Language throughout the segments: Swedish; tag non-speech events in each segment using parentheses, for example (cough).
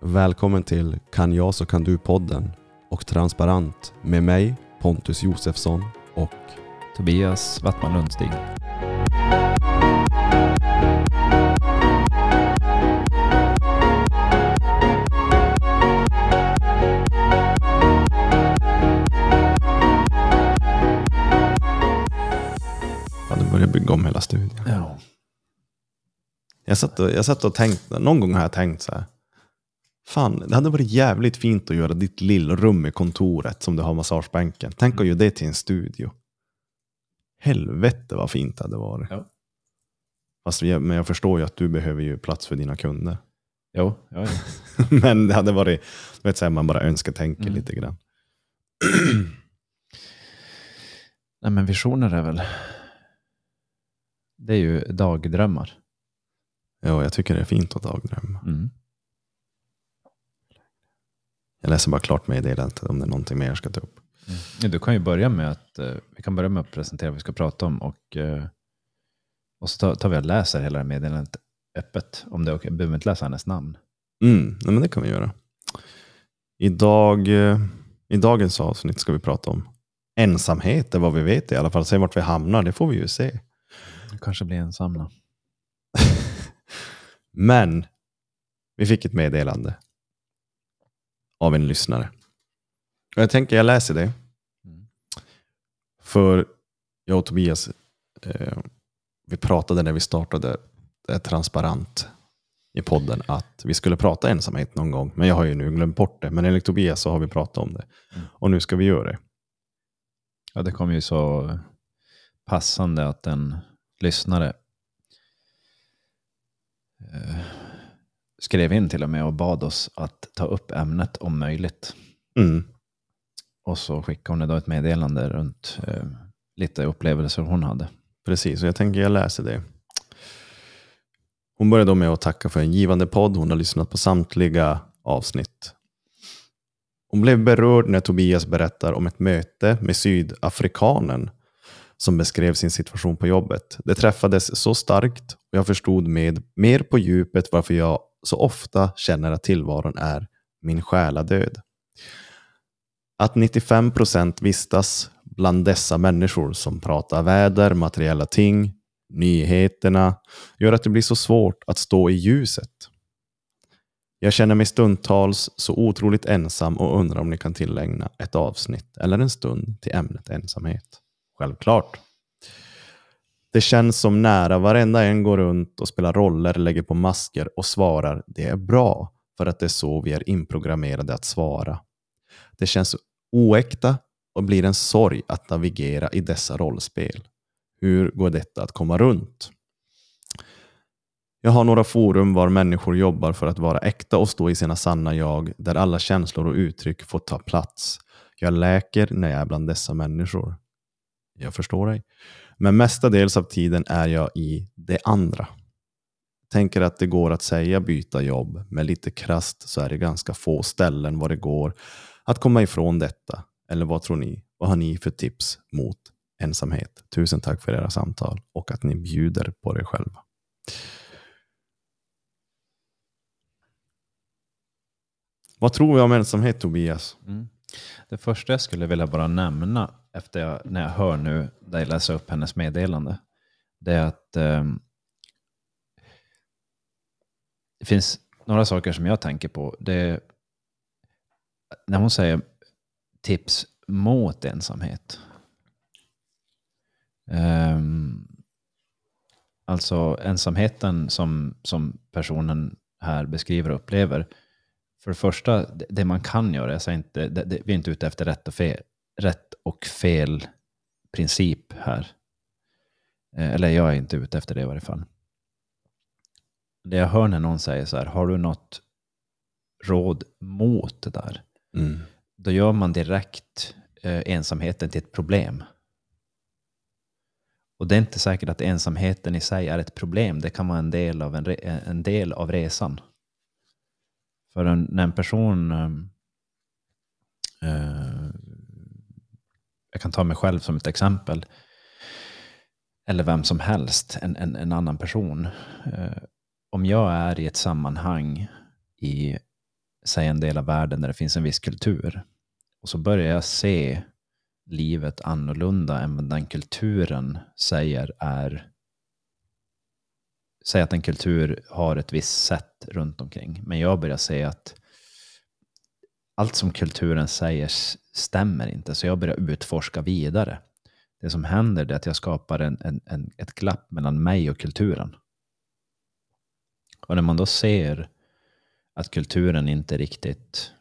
Välkommen till Kan jag så kan du-podden och Transparent med mig Pontus Josefsson och Tobias Wattman Lundstig. ja, nu börjar jag bygga om hela studion. Ja. Jag satt och, jag satt och tänkte, någon gång har jag tänkt så här. Fan, det hade varit jävligt fint att göra ditt lillrum i kontoret som du har massagebänken. Tänk att göra det till en studio. Helvete vad fint det hade varit. Ja. Fast men jag förstår ju att du behöver ju plats för dina kunder. Jo, ja, ja. (laughs) men det hade varit, du vet så här, man bara önskar tänker Mm. lite grann. (clears throat) Nej, men visioner är väl... Det är ju dagdrömmar. Ja, jag tycker det är fint att dagdrömma. Mm. Jag läser bara klart meddelandet om det är någonting mer jag ska ta upp. Ja, du kan ju börja med att, eh, vi kan börja med att presentera vad vi ska prata om och, eh, och så tar, vi och läser hela det meddelandet öppet. Om det är okej. behöver inte läsa hennes namn. Mm, nej, men det kan vi göra. Idag, eh, I dagens avsnitt ska vi prata om ensamhet, är vad vi vet i alla fall. Sen vart vi hamnar, det får vi ju se. Det kanske blir ensamma. (laughs) Men vi fick ett meddelande av en lyssnare. Och jag tänker jag läser det. För jag och Tobias, eh, vi pratade när vi startade det transparent i podden att vi skulle prata ensamhet någon gång. Men jag har ju nu glömt bort det. Men enligt Tobias så har vi pratat om det. Mm. Och nu ska vi göra det. Ja, det kom ju så passande att en lyssnare eh, skrev in till och med och bad oss att ta upp ämnet om möjligt. Mm. Och så skickade hon då ett meddelande runt eh, lite upplevelser hon hade. Precis, och jag tänker jag läser det. Hon började då med att tacka för en givande podd. Hon har lyssnat på samtliga avsnitt. Hon blev berörd när Tobias berättar om ett möte med sydafrikanen som beskrev sin situation på jobbet. Det träffades så starkt och jag förstod med mer på djupet varför jag så ofta känner att tillvaron är min själadöd. Att 95 procent vistas bland dessa människor som pratar väder, materiella ting, nyheterna, gör att det blir så svårt att stå i ljuset. Jag känner mig stundtals så otroligt ensam och undrar om ni kan tillägna ett avsnitt eller en stund till ämnet ensamhet. Självklart. Det känns som nära varenda en går runt och spelar roller, lägger på masker och svarar det är bra för att det är så vi är inprogrammerade att svara. Det känns oäkta och blir en sorg att navigera i dessa rollspel. Hur går detta att komma runt? Jag har några forum var människor jobbar för att vara äkta och stå i sina sanna jag, där alla känslor och uttryck får ta plats. Jag läker när jag är bland dessa människor. Jag förstår dig. Men mestadels av tiden är jag i det andra. Tänker att det går att säga byta jobb, men lite krast så är det ganska få ställen var det går att komma ifrån detta. Eller vad tror ni? Vad har ni för tips mot ensamhet? Tusen tack för era samtal och att ni bjuder på er själva. Vad tror vi om ensamhet Tobias? Mm. Det första jag skulle vilja bara nämna efter jag, när jag hör nu dig läsa upp hennes meddelande, det är att eh, det finns några saker som jag tänker på. Det är, när hon säger tips mot ensamhet. Eh, alltså ensamheten som, som personen här beskriver och upplever. För det första, det, det man kan göra, jag säger inte, det, det, vi är inte ute efter rätt och fel, rätt och fel princip här. Eh, Eller jag är inte ute efter det i varje fall. Det jag hör när någon säger så här, har du något råd mot det där? Mm. Då gör man direkt eh, ensamheten till ett problem. Och det är inte säkert att ensamheten i sig är ett problem. Det kan vara en del av, en, en del av resan. För en, när en person... Eh, jag kan ta mig själv som ett exempel. Eller vem som helst, en, en, en annan person. Eh, om jag är i ett sammanhang i säg en del av världen där det finns en viss kultur. Och så börjar jag se livet annorlunda än vad den kulturen säger är Säg att en kultur har ett visst sätt runt omkring. Men jag börjar se att allt som kulturen säger stämmer inte. Så jag börjar utforska vidare. Det som händer är att jag skapar en, en, en, ett glapp mellan mig och kulturen. Och när man då ser att kulturen inte riktigt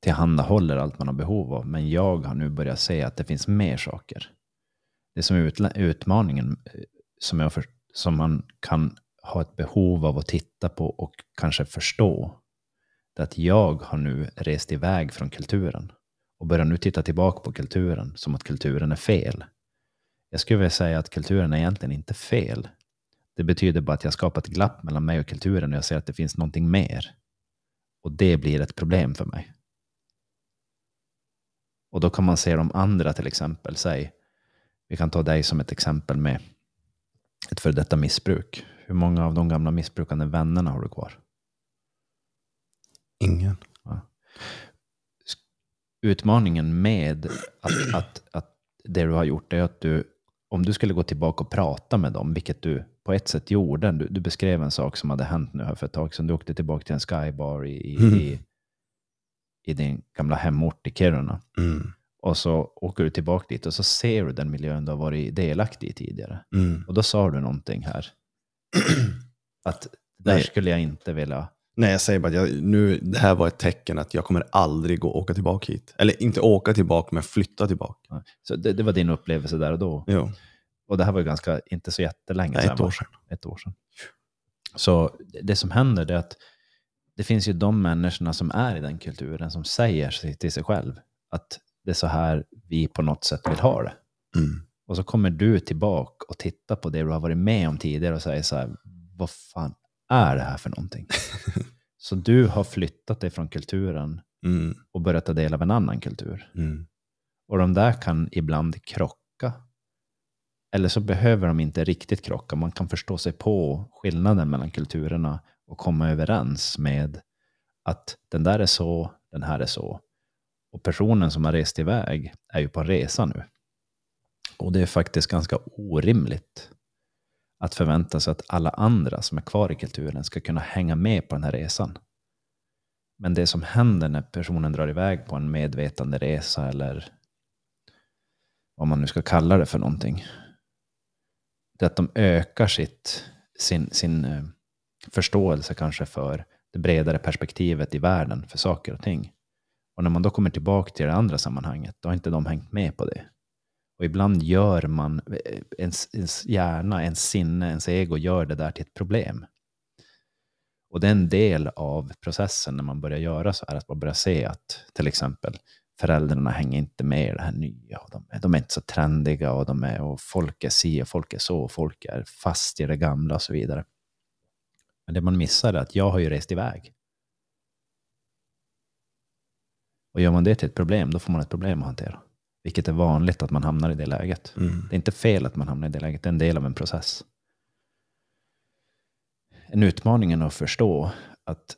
tillhandahåller allt man har behov av, men jag har nu börjat se att det finns mer saker. Det som är utmaningen eh, som, jag för, som man kan ha ett behov av att titta på och kanske förstå, det är att jag har nu rest iväg från kulturen och börjar nu titta tillbaka på kulturen som att kulturen är fel. Jag skulle vilja säga att kulturen är egentligen inte fel. Det betyder bara att jag skapat ett glapp mellan mig och kulturen och jag ser att det finns någonting mer. Och det blir ett problem för mig. Och då kan man se de andra till exempel, säg, vi kan ta dig som ett exempel med ett för detta missbruk. Hur många av de gamla missbrukande vännerna har du kvar? Ingen. Utmaningen med att, att, att det du har gjort är att du, om du skulle gå tillbaka och prata med dem, vilket du på ett sätt gjorde, du, du beskrev en sak som hade hänt nu här för ett tag sedan, du åkte tillbaka till en skybar i, i, Mm. i, i din gamla hemort i Kiruna. Mm. Och så åker du tillbaka dit och så ser du den miljön du har varit delaktig i tidigare. Mm. Och då sa du någonting här. (clears throat) Att där Nej. skulle jag inte vilja... Nej, jag säger bara att jag, nu, det här var ett tecken att jag kommer aldrig gå åka tillbaka hit. Eller inte åka tillbaka, men flytta tillbaka. Så det, det var din upplevelse där och då. Jo, Och det här var ju ganska, inte så jättelänge nej, sedan. ett år sedan. ett år sedan. Så det som händer är att det finns ju de människorna som är i den kulturen som säger till sig själv att det är så här vi på något sätt vill ha det. Mm. Och så kommer du tillbaka och tittar på det du har varit med om tidigare och säger så här, vad fan är det här för någonting? (laughs) så du har flyttat dig från kulturen Mm. och börjat ta del av en annan kultur. Mm. Och de där kan ibland krocka. Eller så behöver de inte riktigt krocka. Man kan förstå sig på skillnaden mellan kulturerna och komma överens med att den där är så, den här är så. Och personen som har rest iväg är ju på en resa nu. Och det är faktiskt ganska orimligt att förvänta sig att alla andra som är kvar i kulturen ska kunna hänga med på den här resan. Men det som händer när personen drar iväg på en medvetande resa eller vad man nu ska kalla det för någonting. Det är att de ökar sitt, sin, sin eh, förståelse kanske för det bredare perspektivet i världen för saker och ting. Och när man då kommer tillbaka till det andra sammanhanget, då har inte de hängt med på det. Och ibland gör man, eh, ens, ens hjärna, ens sinne, ens ego gör det där till ett problem. Och det är en del av processen när man börjar göra så här, att man börjar se att till exempel föräldrarna hänger inte med i det här nya. Och de, de är inte så trendiga och, de är, och folk är si och folk är så och folk är fast i det gamla och så vidare. Men det man missar är att jag har ju rest iväg. Och gör man det till ett problem, då får man ett problem att hantera. Vilket är vanligt att man hamnar i det läget. Mm. Det är inte fel att man hamnar i det läget, det är en del av en process. En utmaning är att förstå att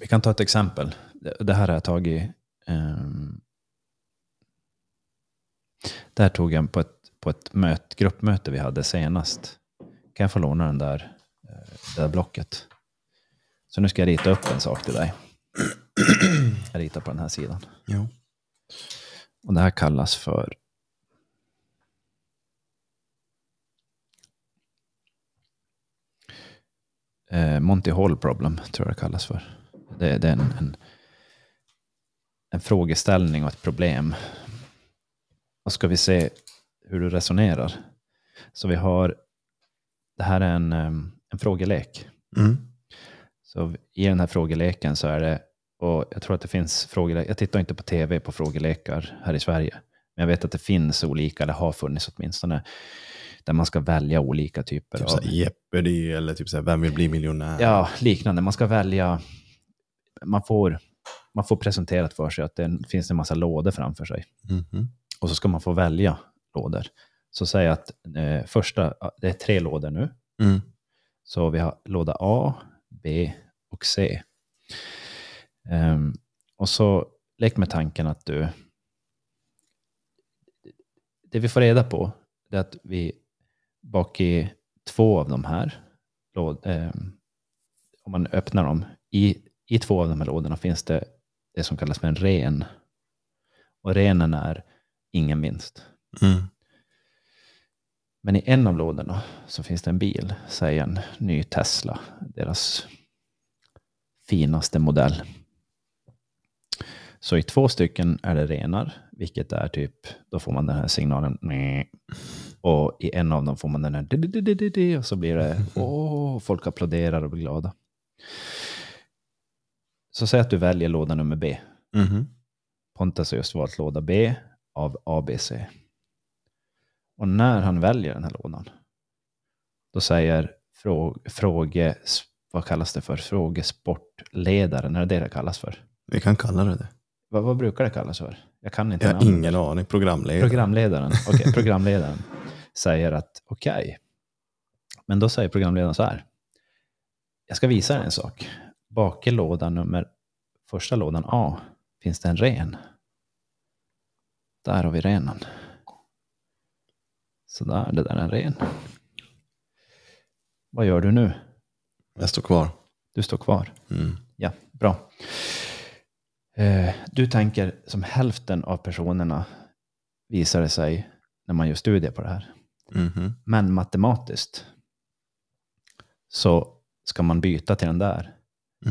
vi kan ta ett exempel. Det- här har jag tagit um, det här tog jag på ett, på ett möt, gruppmöte vi hade senast. Kan jag få låna den där, eh, det där blocket? Så nu ska jag rita upp en sak till dig. Jag ritar på den här sidan. Jo. Och det här kallas för eh, Monty Hall problem, tror jag det kallas för. Det, det är en, en, en frågeställning och ett problem. Och ska vi se hur du resonerar. Så vi har, det här är en, em, en frågelek. Mm. Så i den här frågeleken så är det, och jag tror att det finns frågelekar, jag tittar inte på tv på frågelekar här i Sverige, men jag vet att det finns olika, eller har funnits åtminstone, där man ska välja olika typer Typ av... Jeopardy eller typ såhär Vem vill bli miljonär? Ja, liknande. Man ska välja, man får, man får presenterat för sig att det finns en massa lådor framför sig. Mhm. Och så ska man få välja lådor. Så säg att eh, första, det är tre lådor nu. Mm. Så vi har låda A, B och C. Ehm, och så lek med tanken att du... Det vi får reda på är att vi bak i två av de här, ehm, om man öppnar dem, i, i två av de här lådorna finns det det som kallas för en ren. Och renen är ingen vinst. Mm. Men i en av lådorna så finns det en bil, säg en ny Tesla, deras finaste modell. Så i två stycken är det renar, vilket är typ, då får man den här signalen. Och i en av dem får man den här, och så blir det, (laughs) åh, folk applåderar och blir glada. Så säg att du väljer låda nummer B. Mhm. Pontus har just valt låda B av ABC. Och när han väljer den här lådan, då säger frå, fråge, vad kallas det för? Frågesportledaren, är det det det kallas för? Vi kan kalla det det. Vad, vad brukar det kallas för? Jag kan inte Jag har ingen aning. Programledare. Programledaren, okej, (laughs) programledaren säger att okej, men då säger programledaren så här. Jag ska visa dig en sak. Bak i lådan nummer, första lådan A, finns det en ren. Där har vi renen. Så där, det där är en ren. Vad gör du nu? Jag står kvar. Du står kvar. Mm. Ja, bra. Eh, Du tänker som hälften av personerna visar det sig när man gör studier på det här. Mhm. Men matematiskt så ska man byta till den där.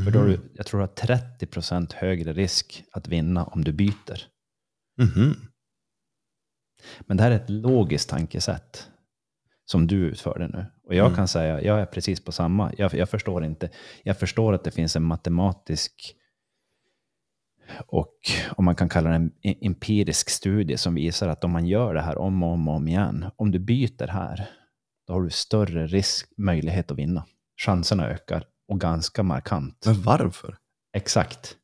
För då har du, jag tror du har 30% högre risk att vinna om du byter. Mhm. Men det här är ett logiskt tankesätt som du utförde nu. Och jag Mm. kan säga, jag är precis på samma. Jag, jag förstår inte. Jag förstår att det finns en matematisk och om man kan kalla det en e- empirisk studie som visar att om man gör det här om och om, och om igen, om du byter här, då har du större risk, möjlighet att vinna. Chanserna ökar och ganska markant. Men varför? Exakt.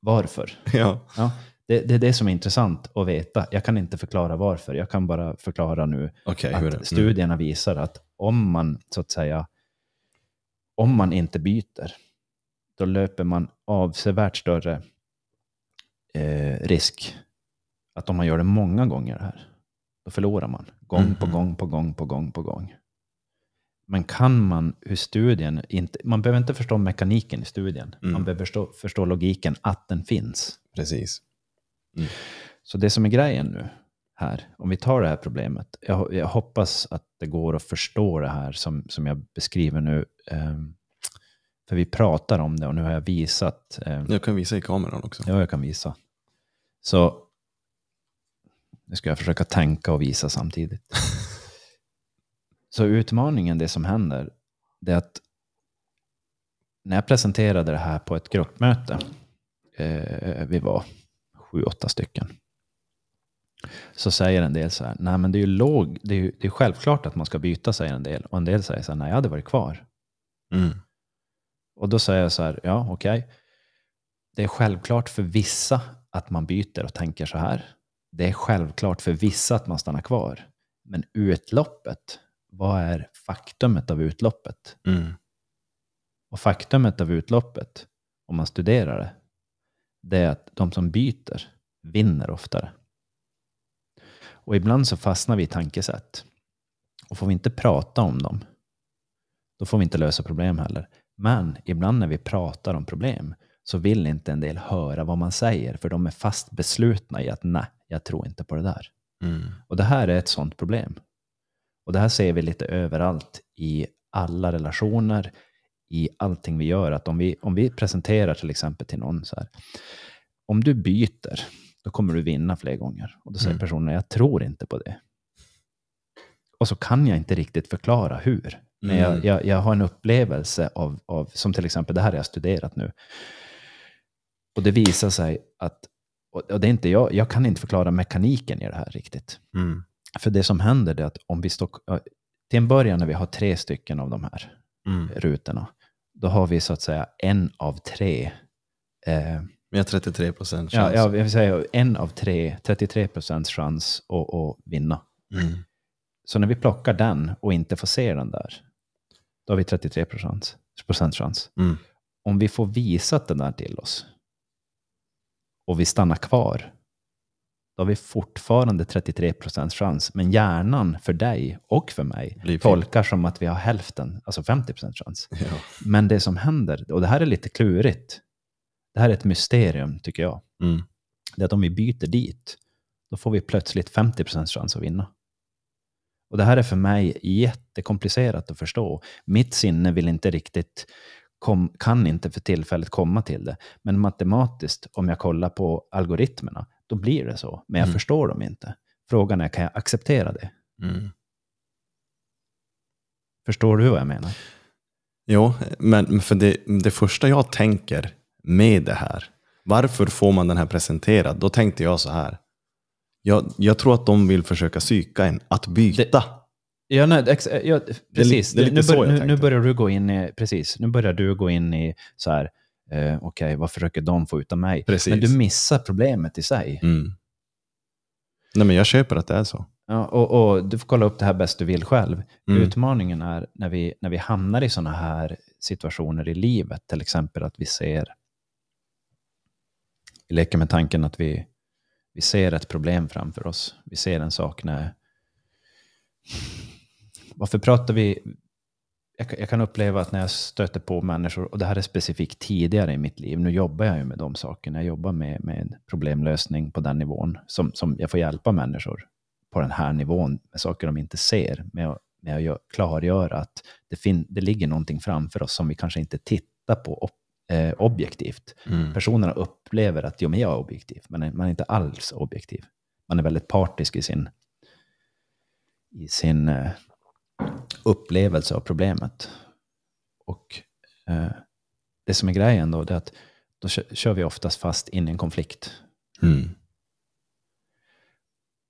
Varför? (laughs) Ja. Ja, det, det är det som är intressant att veta. Jag kan inte förklara varför. Jag kan bara förklara nu det? att Mm. studierna visar att om man så att säga, om man inte byter, då löper man avsevärt större eh, risk att om man gör det många gånger här, då förlorar man gång på Mhm. gång på gång på gång på gång. Men kan man hur studien inte, man behöver inte förstå mekaniken i studien, Mm. man behöver förstå, förstå logiken att den finns. Precis. Så det som är grejen nu här, om vi tar det här problemet, jag, jag hoppas att det går att förstå det här som, som jag beskriver nu. ehm, för vi pratar om det och nu har jag visat. ehm, Jag kan visa i kameran också. Ja, jag kan visa. Så nu ska jag försöka tänka och visa samtidigt. (laughs) Så utmaningen, det som händer, det är att när jag presenterade det här på ett gruppmöte, eh, vi var sju, åtta stycken, så säger en del så här, nej men det är ju låg, det är ju det är självklart att man ska byta, säger en del. Och en del säger så här, nej jag hade varit kvar. Mm. Och då säger jag så här, ja okej. Det är självklart för vissa att man byter och tänker så här. Det är självklart för vissa att man stannar kvar. Men utloppet, vad är faktumet av utloppet? Mm. Och faktumet av utloppet, om man studerar det, det är att de som byter vinner oftare. Och ibland så fastnar vi i tankesätt. Och får vi inte prata om dem, då får vi inte lösa problem heller. Men ibland när vi pratar om problem så vill inte en del höra vad man säger, för de är fast beslutna i att nej, jag tror inte på det där. Mm. Och det här är ett sånt problem. Och det här ser vi lite överallt i alla relationer, i allting vi gör. Att om vi, om vi presenterar till exempel till någon så här, om du byter, då kommer du vinna fler gånger. Och då säger Mm. personen, jag tror inte på det. Och så kan jag inte riktigt förklara hur. Men jag, Mm. jag, jag har en upplevelse av, av, som till exempel, det här har jag studerat nu. Och det visar sig att, och det är inte jag, jag kan inte förklara mekaniken i det här riktigt. Mm. För det som händer är att om vi står, ja, till en början när vi har tre stycken av de här Mm. rutorna, då har vi så att säga en av tre, eh, Vi har 33 procent ja, chans. ja, jag vill säga en av tre, 33 procents chans att, att vinna. Mm. Så när vi plockar den och inte får se den där, då har vi 33 procent procent chans. Mm. Om vi får visat den där till oss och vi stannar kvar, då har vi fortfarande 33 procents chans. Men hjärnan för dig och för mig Blir tolkar som att vi har hälften, alltså 50 procents chans. (laughs) Ja. Men det som händer, och det här är lite klurigt, det här är ett mysterium tycker jag, Mm. det är att om vi byter dit, då får vi plötsligt 50 procents chans att vinna. Och det här är för mig jättekomplicerat att förstå. Mitt sinne vill inte riktigt, kom, kan inte för tillfället komma till det. Men matematiskt, om jag kollar på algoritmerna, då blir det så. Men jag Mm. förstår dem inte. Frågan är, kan jag acceptera det? Mm. Förstår du vad jag menar? Jo, men för det, det första jag tänker med det här, varför får man den här presenterad? Då tänkte jag så här. Jag, jag tror att de vill försöka psyka en att byta. Ja, nej, ex, ja, precis. det lite nu, bör, nu, nu börjar du gå in i, precis, nu börjar du gå in i så här, eh, okej, vad försöker de få ut av mig? Precis. Men du missar problemet i sig. Mm. Nej, men jag köper att det är så. Ja, och, och du får kolla upp det här bäst du vill själv. Mm. Utmaningen är när vi, när vi hamnar i sådana här situationer i livet, till exempel att vi ser, vi leker med tanken att vi, vi ser ett problem framför oss. Vi ser en sak när... Varför pratar vi... Jag, kan- uppleva att när jag stöter på människor, och det här är specifikt tidigare i mitt liv, nu jobbar jag ju med de sakerna, jag jobbar med, med problemlösning på den nivån, som, som jag får hjälpa människor på den här nivån med saker de inte ser, med att, med att klargöra att det, fin, det ligger någonting framför oss som vi kanske inte tittar på eh, objektivt. Mm. Personerna upplever att jo, men jag är objektiv, men man är inte alls objektiv. Man är väldigt partisk i sin, i sin eh, upplevelse av problemet. Och eh, det som är grejen då, det är att då kö- kör vi oftast fast in i en konflikt. Mm.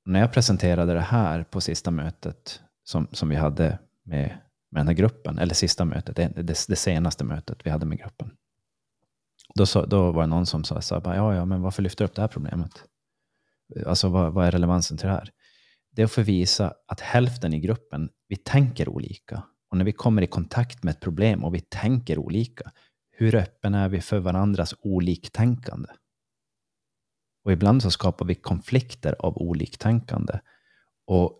när jag presenterade det här på sista mötet som, som vi hade med, med den här gruppen, eller sista mötet, det, det, det senaste mötet vi hade med gruppen. Då, så, då var det någon som sa så här, ja, ja, men varför lyfter du upp det här problemet? Alltså vad, vad är relevansen till det här? Det är att få visa att hälften i gruppen, vi tänker olika. Och när vi kommer i kontakt med ett problem och vi tänker olika, hur öppen är vi för varandras oliktänkande? Och ibland så skapar vi konflikter av oliktänkande. Och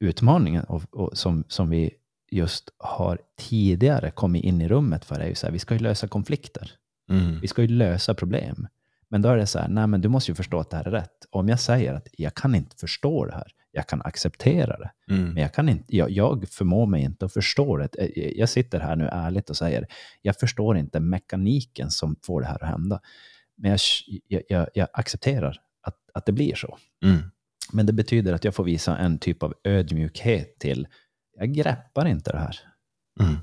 utmaningen och, och som, som vi just har tidigare kommit in i rummet för är ju så här, vi ska ju lösa konflikter. Mm. Vi ska ju lösa problem. Men då är det så här, nej men du måste ju förstå att det här är rätt. Om jag säger att jag kan inte förstå det här, jag kan acceptera det, Mm. men jag, kan inte, jag, jag förmår mig inte att förstå det. Eh, Jag sitter här nu ärligt och säger, jag förstår inte mekaniken som får det här att hända. Men jag, jag, jag, jag accepterar att, att det blir så. Mm. Men det betyder att jag får visa en typ av ödmjukhet till, jag greppar inte det här. Mm.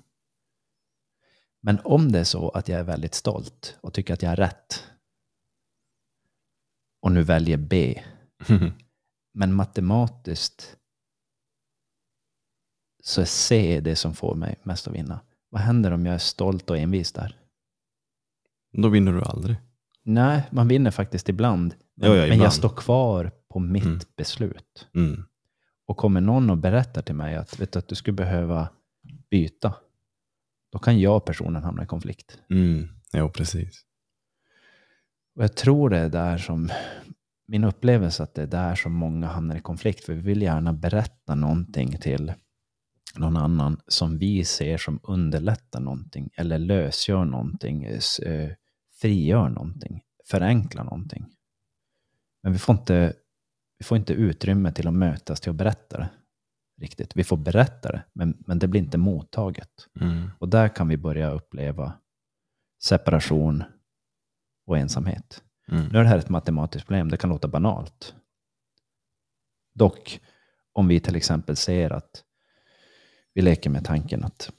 Men om det är så att jag är väldigt stolt och tycker att jag är rätt och nu väljer B, (laughs) men matematiskt så är C det som får mig mest att vinna. Vad händer om jag är stolt och envis där? Då vinner du aldrig. Nej, man vinner faktiskt ibland. Men, Ja, ja, men ibland. jag står kvar på mitt Mm. beslut. Mm. Och kommer någon och berättar till mig att, vet du, att du skulle behöva byta, då kan jag och personen hamna i konflikt. Mm. Ja, precis. Och jag tror det är där som, min upplevelse att det är där som många hamnar i konflikt. För vi vill gärna berätta någonting till någon annan som vi ser som underlättar någonting eller lösgör någonting, frigör någonting, förenklar någonting. Men vi får inte, vi får inte utrymme till att mötas till att berätta det riktigt. Vi får berätta det, men, men det blir inte mottaget. Mm. Och där kan vi börja uppleva separation och ensamhet. Mm. Nu är det här ett matematiskt problem, det kan låta banalt. Dock, om vi till exempel ser att vi leker med tanken att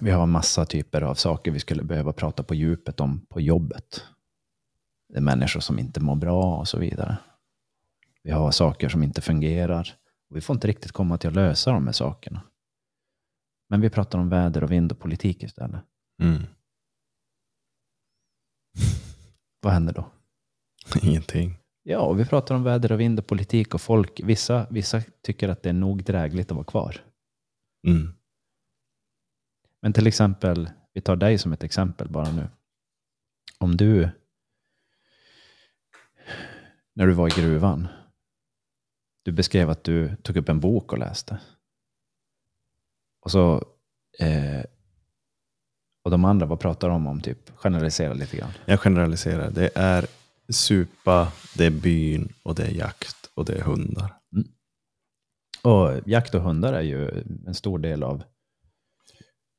vi har massa typer av saker vi skulle behöva prata på djupet om på jobbet. Det är människor som inte mår bra och så vidare. Vi har saker som inte fungerar. Och vi får inte riktigt komma till att lösa de här sakerna. Men vi pratar om väder och vind och politik istället. Mm. (laughs) Vad händer då? (laughs) Ingenting. Ja, och vi pratar om väder och vind och politik och folk. Vissa, vissa tycker att det är nog drägligt att vara kvar. Mm. Men till exempel, vi tar dig som ett exempel bara nu. Om du, när du var i gruvan, du beskrev att du tog upp en bok och läste. Och så, eh, och de andra, vad pratar de om? Typ generalisera lite grann. Jag generaliserar. Det är supa, det är byn och det är jakt och det är hundar. Och jakt och hundar är ju en stor del av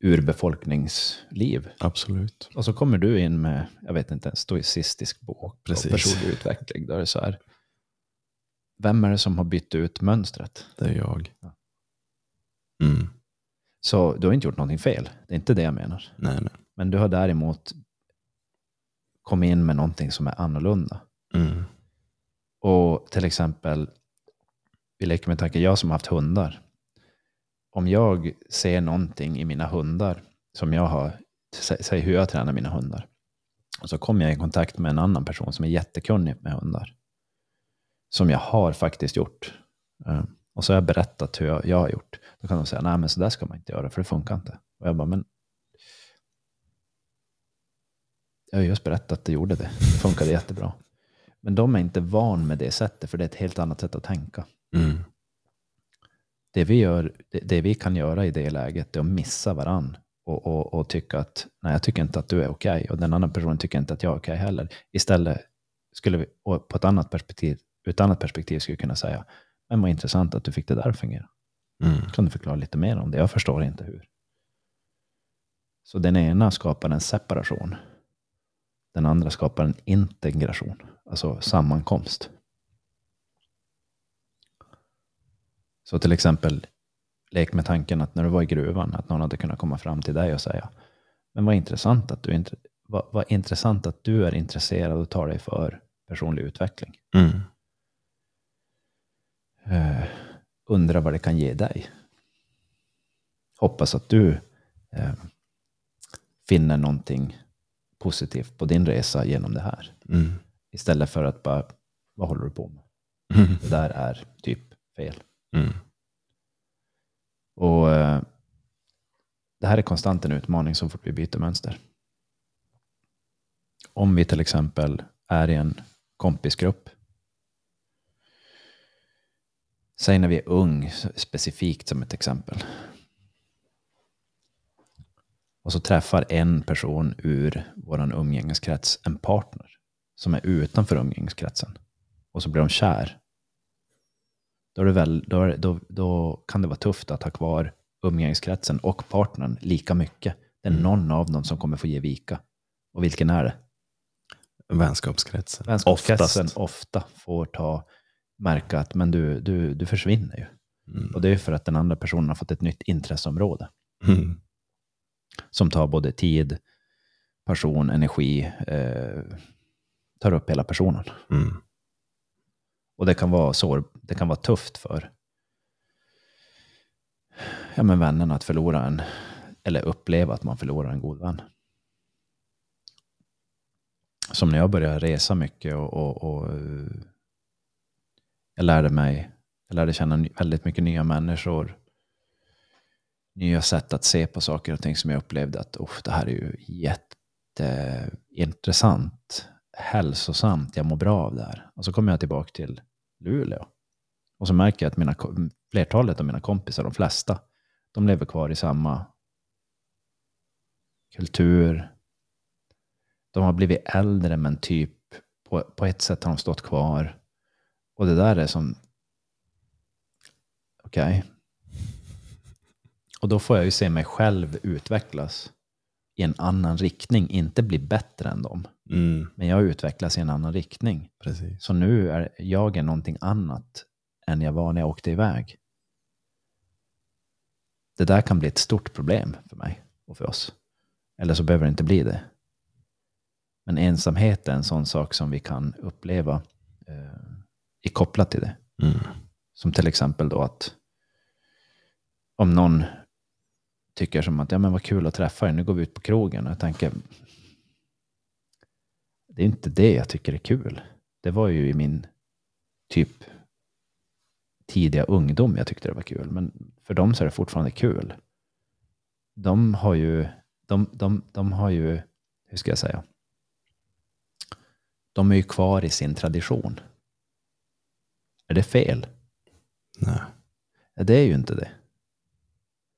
urbefolkningsliv. Absolut. Och så kommer du in med, jag vet inte, en stoicistisk bok Precis. och personlig utveckling. Då är det så här, vem är det som har bytt ut mönstret? Det är jag. Ja. Mm. Så du har inte gjort någonting fel. Det är inte det jag menar. Nej, nej. Men du har däremot kommit in med någonting som är annorlunda. Mm. Och till exempel, vi leker med tanken, jag som har haft hundar. Om jag ser någonting i mina hundar som jag har, sä- säg hur jag tränar mina hundar. Och så kommer jag i kontakt med en annan person som är jättekunnig med hundar. Som jag har faktiskt gjort. Eh, Och så har jag berättat hur jag, jag har gjort. Då kan de säga, nej men så där ska man inte göra för det funkar inte. Och jag bara, men jag har just berättat att det gjorde det. Det funkade jättebra. Men de är inte van med det sättet, för det är ett helt annat sätt att tänka. Mm. Det vi, gör, det, det vi kan göra i det läget är att missa varann och, och, och tycka att nej, jag tycker inte att du är okej och den andra personen tycker inte att jag är okej heller. Istället skulle vi, på ett annat perspektiv, ur ett annat perspektiv skulle kunna säga, men vad intressant att du fick det där att fungera. Mm. Kan du förklara lite mer om det? Jag förstår inte hur. Så den ena skapar en separation. Den andra skapar en integration, alltså sammankomst. Så till exempel, lek med tanken att när du var i gruvan, att någon hade kunnat komma fram till dig och säga, men vad intressant att du, vad, vad intressant att du är intresserad och tar dig för personlig utveckling. Mm. Eh, undrar vad det kan ge dig. Hoppas att du eh, finner någonting positivt på din resa genom det här. Mm. Istället för att bara, vad håller du på med? Mm. Det där är typ fel. Mm. Och eh, det här är konstant en utmaning så fort vi byter mönster. Om vi till exempel är i en kompisgrupp. Säg när vi är ung, specifikt som ett exempel. Och så träffar en person ur vår umgängeskrets en partner som är utanför umgängeskretsen. Och så blir de kär. Då, väl, då, då, då kan det vara tufft att ha kvar umgängeskretsen och partnern lika mycket. Det är Mm. någon av dem som kommer få ge vika. Och vilken är det? Vänskapskretsen. Vänskapskretsen Oftast. ofta får ta, märka att men du, du, du försvinner ju. Mm. Och det är för att den andra personen har fått ett nytt intresseområde. Mm. Som tar både tid, passion, energi, eh, tar upp hela personen. Mm. Och det kan vara sår, det kan vara tufft för ja, men vännen att förlora en, eller uppleva att man förlorar en god vän. Som när jag började resa mycket och, och, och jag lärde mig, jag lärde känna väldigt mycket nya människor. Nya sätt att se på saker och ting som jag upplevde att oh, det här är ju jätteintressant, hälsosamt, jag mår bra av det här. Och så kommer jag tillbaka till Luleå. Och så märker jag att mina, flertalet av mina kompisar, de flesta, de lever kvar i samma kultur. De har blivit äldre men typ på, på ett sätt har de stått kvar. Och det där är som... Okej. Och då får jag ju se mig själv utvecklas i en annan riktning. Inte bli bättre än dem. Mm. Men jag utvecklas i en annan riktning. Precis. Så nu är jag är någonting annat än jag var när jag åkte iväg. Det där kan bli ett stort problem för mig och för oss. Eller så behöver det inte bli det. Men ensamhet är en sån sak som vi kan uppleva eh, i kopplat till det. Mm. Som till exempel då att om någon tycker som att ja men vad kul att träffa dig, nu går vi ut på krogen. Och jag tänker, det är inte det jag tycker är kul. Det var ju i min typ tidiga ungdom jag tyckte det var kul. Men för dem så är det fortfarande kul. de har ju, de, de, de har ju, hur ska jag säga? De är ju kvar i sin tradition. Är det fel? Nej. Det är ju inte det.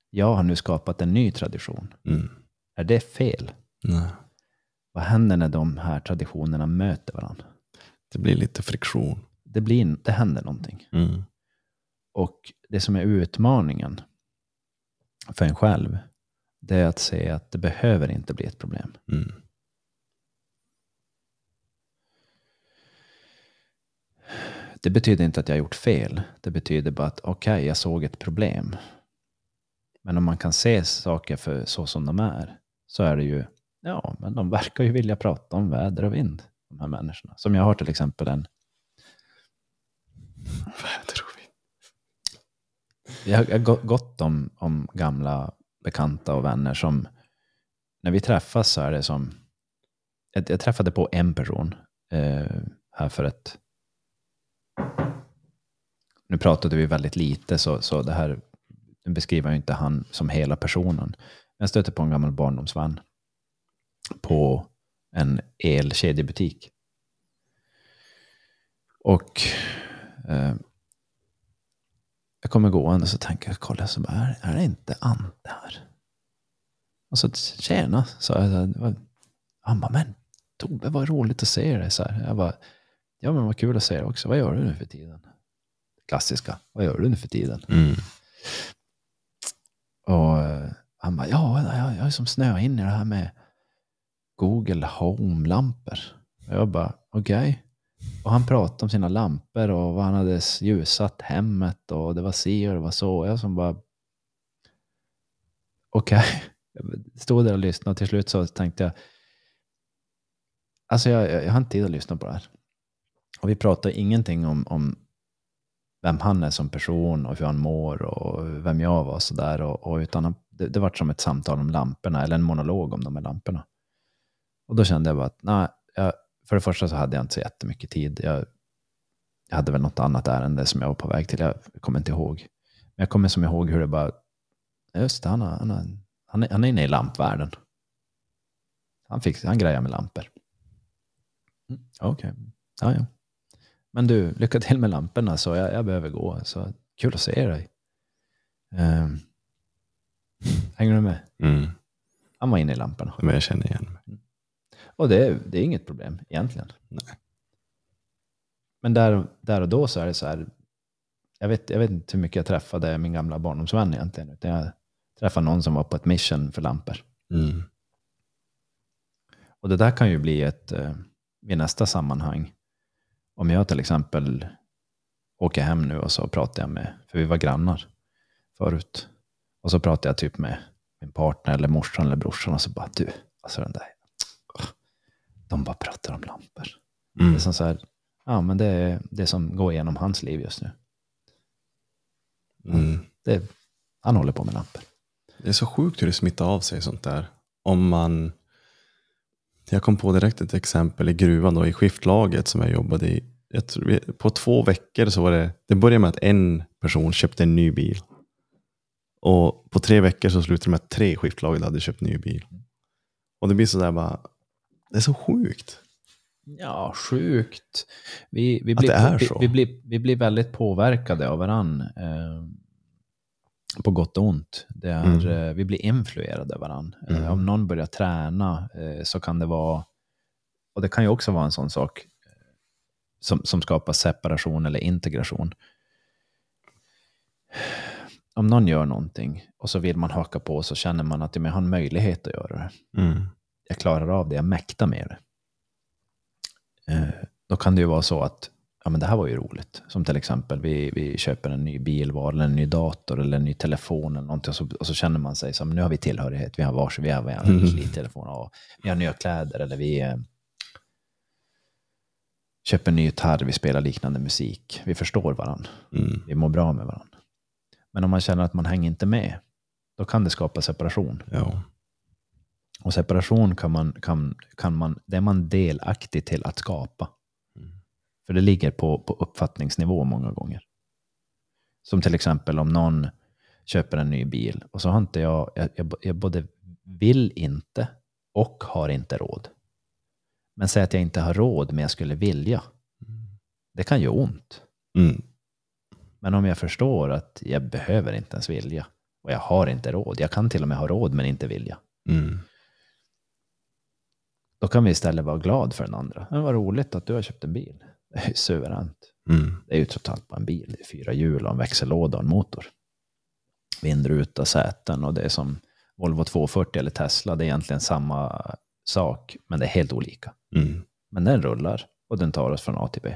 Jag har nu skapat en ny tradition. Mm. Är det fel? Nej. Vad händer när de här traditionerna möter varandra? Det blir lite friktion. Det, blir, det händer någonting. Mm. Och det som är utmaningen för en själv, det är att se att det behöver inte bli ett problem. Mm. Det betyder inte att jag har gjort fel. Det betyder bara att okej, okay, jag såg ett problem. Men om man kan se saker för så som de är, så är det ju, ja, men de verkar ju vilja prata om väder och vind, de här människorna. Som jag har till exempel en... Väder och vind. Jag har gått om, om gamla bekanta och vänner som, när vi träffas så är det som, jag, jag träffade på en person eh, här för ett, nu pratade vi väldigt lite så, så det här nu beskriver jag inte han som hela personen. Jag stötte på en gammal barndomsvän på en elkedjebutik. Och eh, jag kommer gående och så tänker jag, kolla, så bara, är, är det inte Ante här? Och så tjena, sa jag. Han bara, men Tobbe, vad roligt att se dig. Så här. Jag bara, ja men vad kul att se dig också. Vad gör du nu för tiden? Klassiska, vad gör du nu för tiden? Mm. Och eh, han bara, ja, jag, jag är som snöat in i det här med Google Home-lampor. Jag bara, okej. Okay. Och han pratade om sina lampor och vad han hade ljusat hemmet och det var si och det var så. Och jag som bara, okej. Okay. Jag stod där och lyssnade och till slut så tänkte jag, alltså jag, jag, jag har inte tid att lyssna på det här. Och vi pratade ingenting om, om vem han är som person och hur han mår och vem jag var. Så där, och, och utan det, det var som ett samtal om lamporna, eller en monolog om de här lamporna. Och då kände jag bara att, nej, jag, för det första så hade jag inte så jättemycket tid. Jag, jag hade väl något annat ärende som jag var på väg till. Jag kommer inte ihåg. Men jag kommer som ihåg hur det bara, just det, han, har, han, har, han, är, han är inne i lampvärlden. Han, fix, han grejar med lampor. Mm, Okej, okay. ja, ja. Men du, lycka till med lamporna så jag, jag behöver gå. Så kul att se dig. Um, hänger du med? Mm. Han var inne i lamporna. Men jag känner igen mig. Och det, det är inget problem egentligen. Nej. Men där, där och då så är det så här. Jag vet, jag vet inte hur mycket jag träffade min gamla barndomsvän egentligen. Utan jag träffade någon som var på ett mission för lampor. Mm. Och det där kan ju bli ett, eh, vid nästa sammanhang, om jag till exempel åker hem nu och så pratar jag med, för vi var grannar förut, och så pratar jag typ med min partner eller morsan eller brorsan och så bara du, alltså den där, de bara pratar om lampor. Mm. Det är som så här, ja men det är det som går igenom hans liv just nu. Mm. Det, han håller på med lampor. Det är så sjukt hur det smittar av sig sånt där. Om man... Jag kom på direkt ett exempel i gruvan då, i skiftlaget som jag jobbade i. Jag tror, på två veckor så var det, det började med att en person köpte en ny bil. Och på tre veckor så slutade det med att tre skiftlaget hade köpt ny bil. Och det blir sådär bara, det är så sjukt. Ja, sjukt. Vi, vi, blir, vi, vi, blir, vi blir väldigt påverkade av varann. På gott och ont. Det är, Mm. eh, vi blir influerade av varann. Eh, Mm. om någon börjar träna eh, så kan det vara, och det kan ju också vara en sån sak som, som skapar separation eller integration. Om någon gör någonting och så vill man haka på så känner man att jag har en möjlighet att göra det Mm. jag klarar av det, jag mäktar med det. Då kan det ju vara så att ja, men det här var ju roligt. Som till exempel vi, vi köper en ny bilvara, eller en ny dator eller en ny telefon eller någonting. Och så, och så känner man sig som, nu har vi tillhörighet, vi har varsin, vi har, en Mm. telefon, och vi har nya kläder eller vi eh, köper en ny gitarr, vi spelar liknande musik. Vi förstår varandra, Mm. vi mår bra med varandra. Men om man känner att man hänger inte med, då kan det skapa separation. Ja. Och separation kan man, kan, kan man, det är man delaktig till att skapa. Mm. För det ligger på, på uppfattningsnivå många gånger. Som till exempel om någon köper en ny bil och så har inte jag, jag, jag, jag både vill inte och har inte råd. Men säg att jag inte har råd men jag skulle vilja. Det kan göra ont. Mm. Men om jag förstår att jag behöver inte ens vilja och jag har inte råd. Jag kan till och med ha råd men inte vilja. Mm. Då kan vi istället vara glad för den andra. Men vad roligt att du har köpt en bil. Det är ju suveränt. Mm. Det är ju trots allt bara en bil. Det är fyra hjul och en växellåda och en motor. Vindruta, säten och det är som Volvo 240 eller Tesla. Det är egentligen samma sak, men det är helt olika. Mm. Men den rullar och den tar oss från A till B.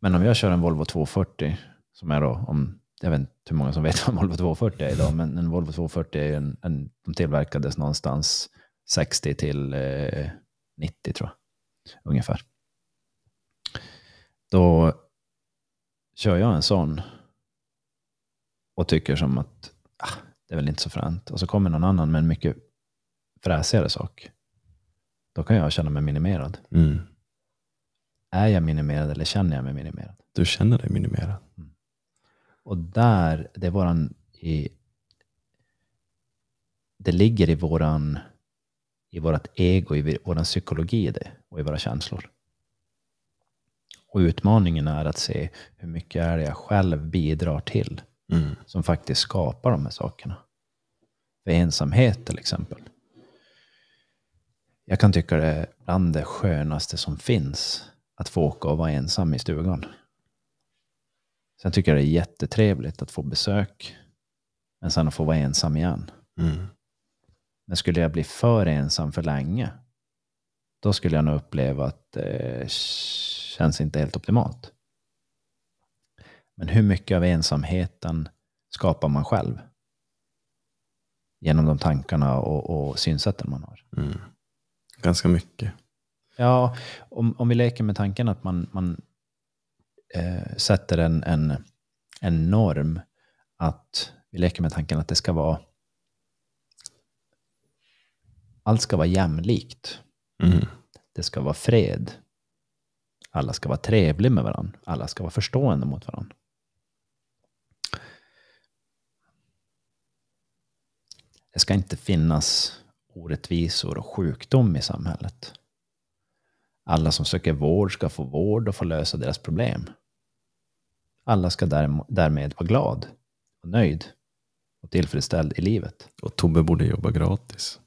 Men om jag kör en Volvo 240, som är då, om, jag vet inte hur många som vet (laughs) vad en Volvo 240 är idag, men en Volvo 240 är en, en de tillverkades någonstans 60 till eh, 90 tror jag, ungefär. Då kör jag en sån och tycker som att ah, det är väl inte så fränt. Och så kommer någon annan med en mycket fräsigare sak. Då kan jag känna mig minimerad. Mm. Är jag minimerad eller känner jag mig minimerad? Du känner dig minimerad. Och där, det är våran, i, det ligger i våran, i vårat ego, i våran psykologi det, och i våra känslor. Och utmaningen är att se hur mycket är det jag själv bidrar till Mm. som faktiskt skapar de här sakerna. För ensamhet till exempel. Jag kan tycka det är bland det skönaste som finns att få åka och vara ensam i stugan. Sen tycker jag det är jättetrevligt att få besök, men sen att få vara ensam igen. Mm. Men skulle jag bli för ensam för länge, då skulle jag nog uppleva att det känns inte helt optimalt. Men hur mycket av ensamheten skapar man själv? Genom de tankarna och, och synsätten man har. Mm. Ganska mycket. Ja, om, om vi leker med tanken att man, man eh, sätter en, en, en norm, att vi leker med tanken att det ska vara allt ska vara jämlikt. Mm. Det ska vara fred. Alla ska vara trevliga med varandra. Alla ska vara förstående mot varandra. Det ska inte finnas orättvisor och sjukdom i samhället. Alla som söker vård ska få vård och få lösa deras problem. Alla ska därm- därmed vara glad och nöjd och tillfredsställd i livet. Och Tobbe borde jobba gratis.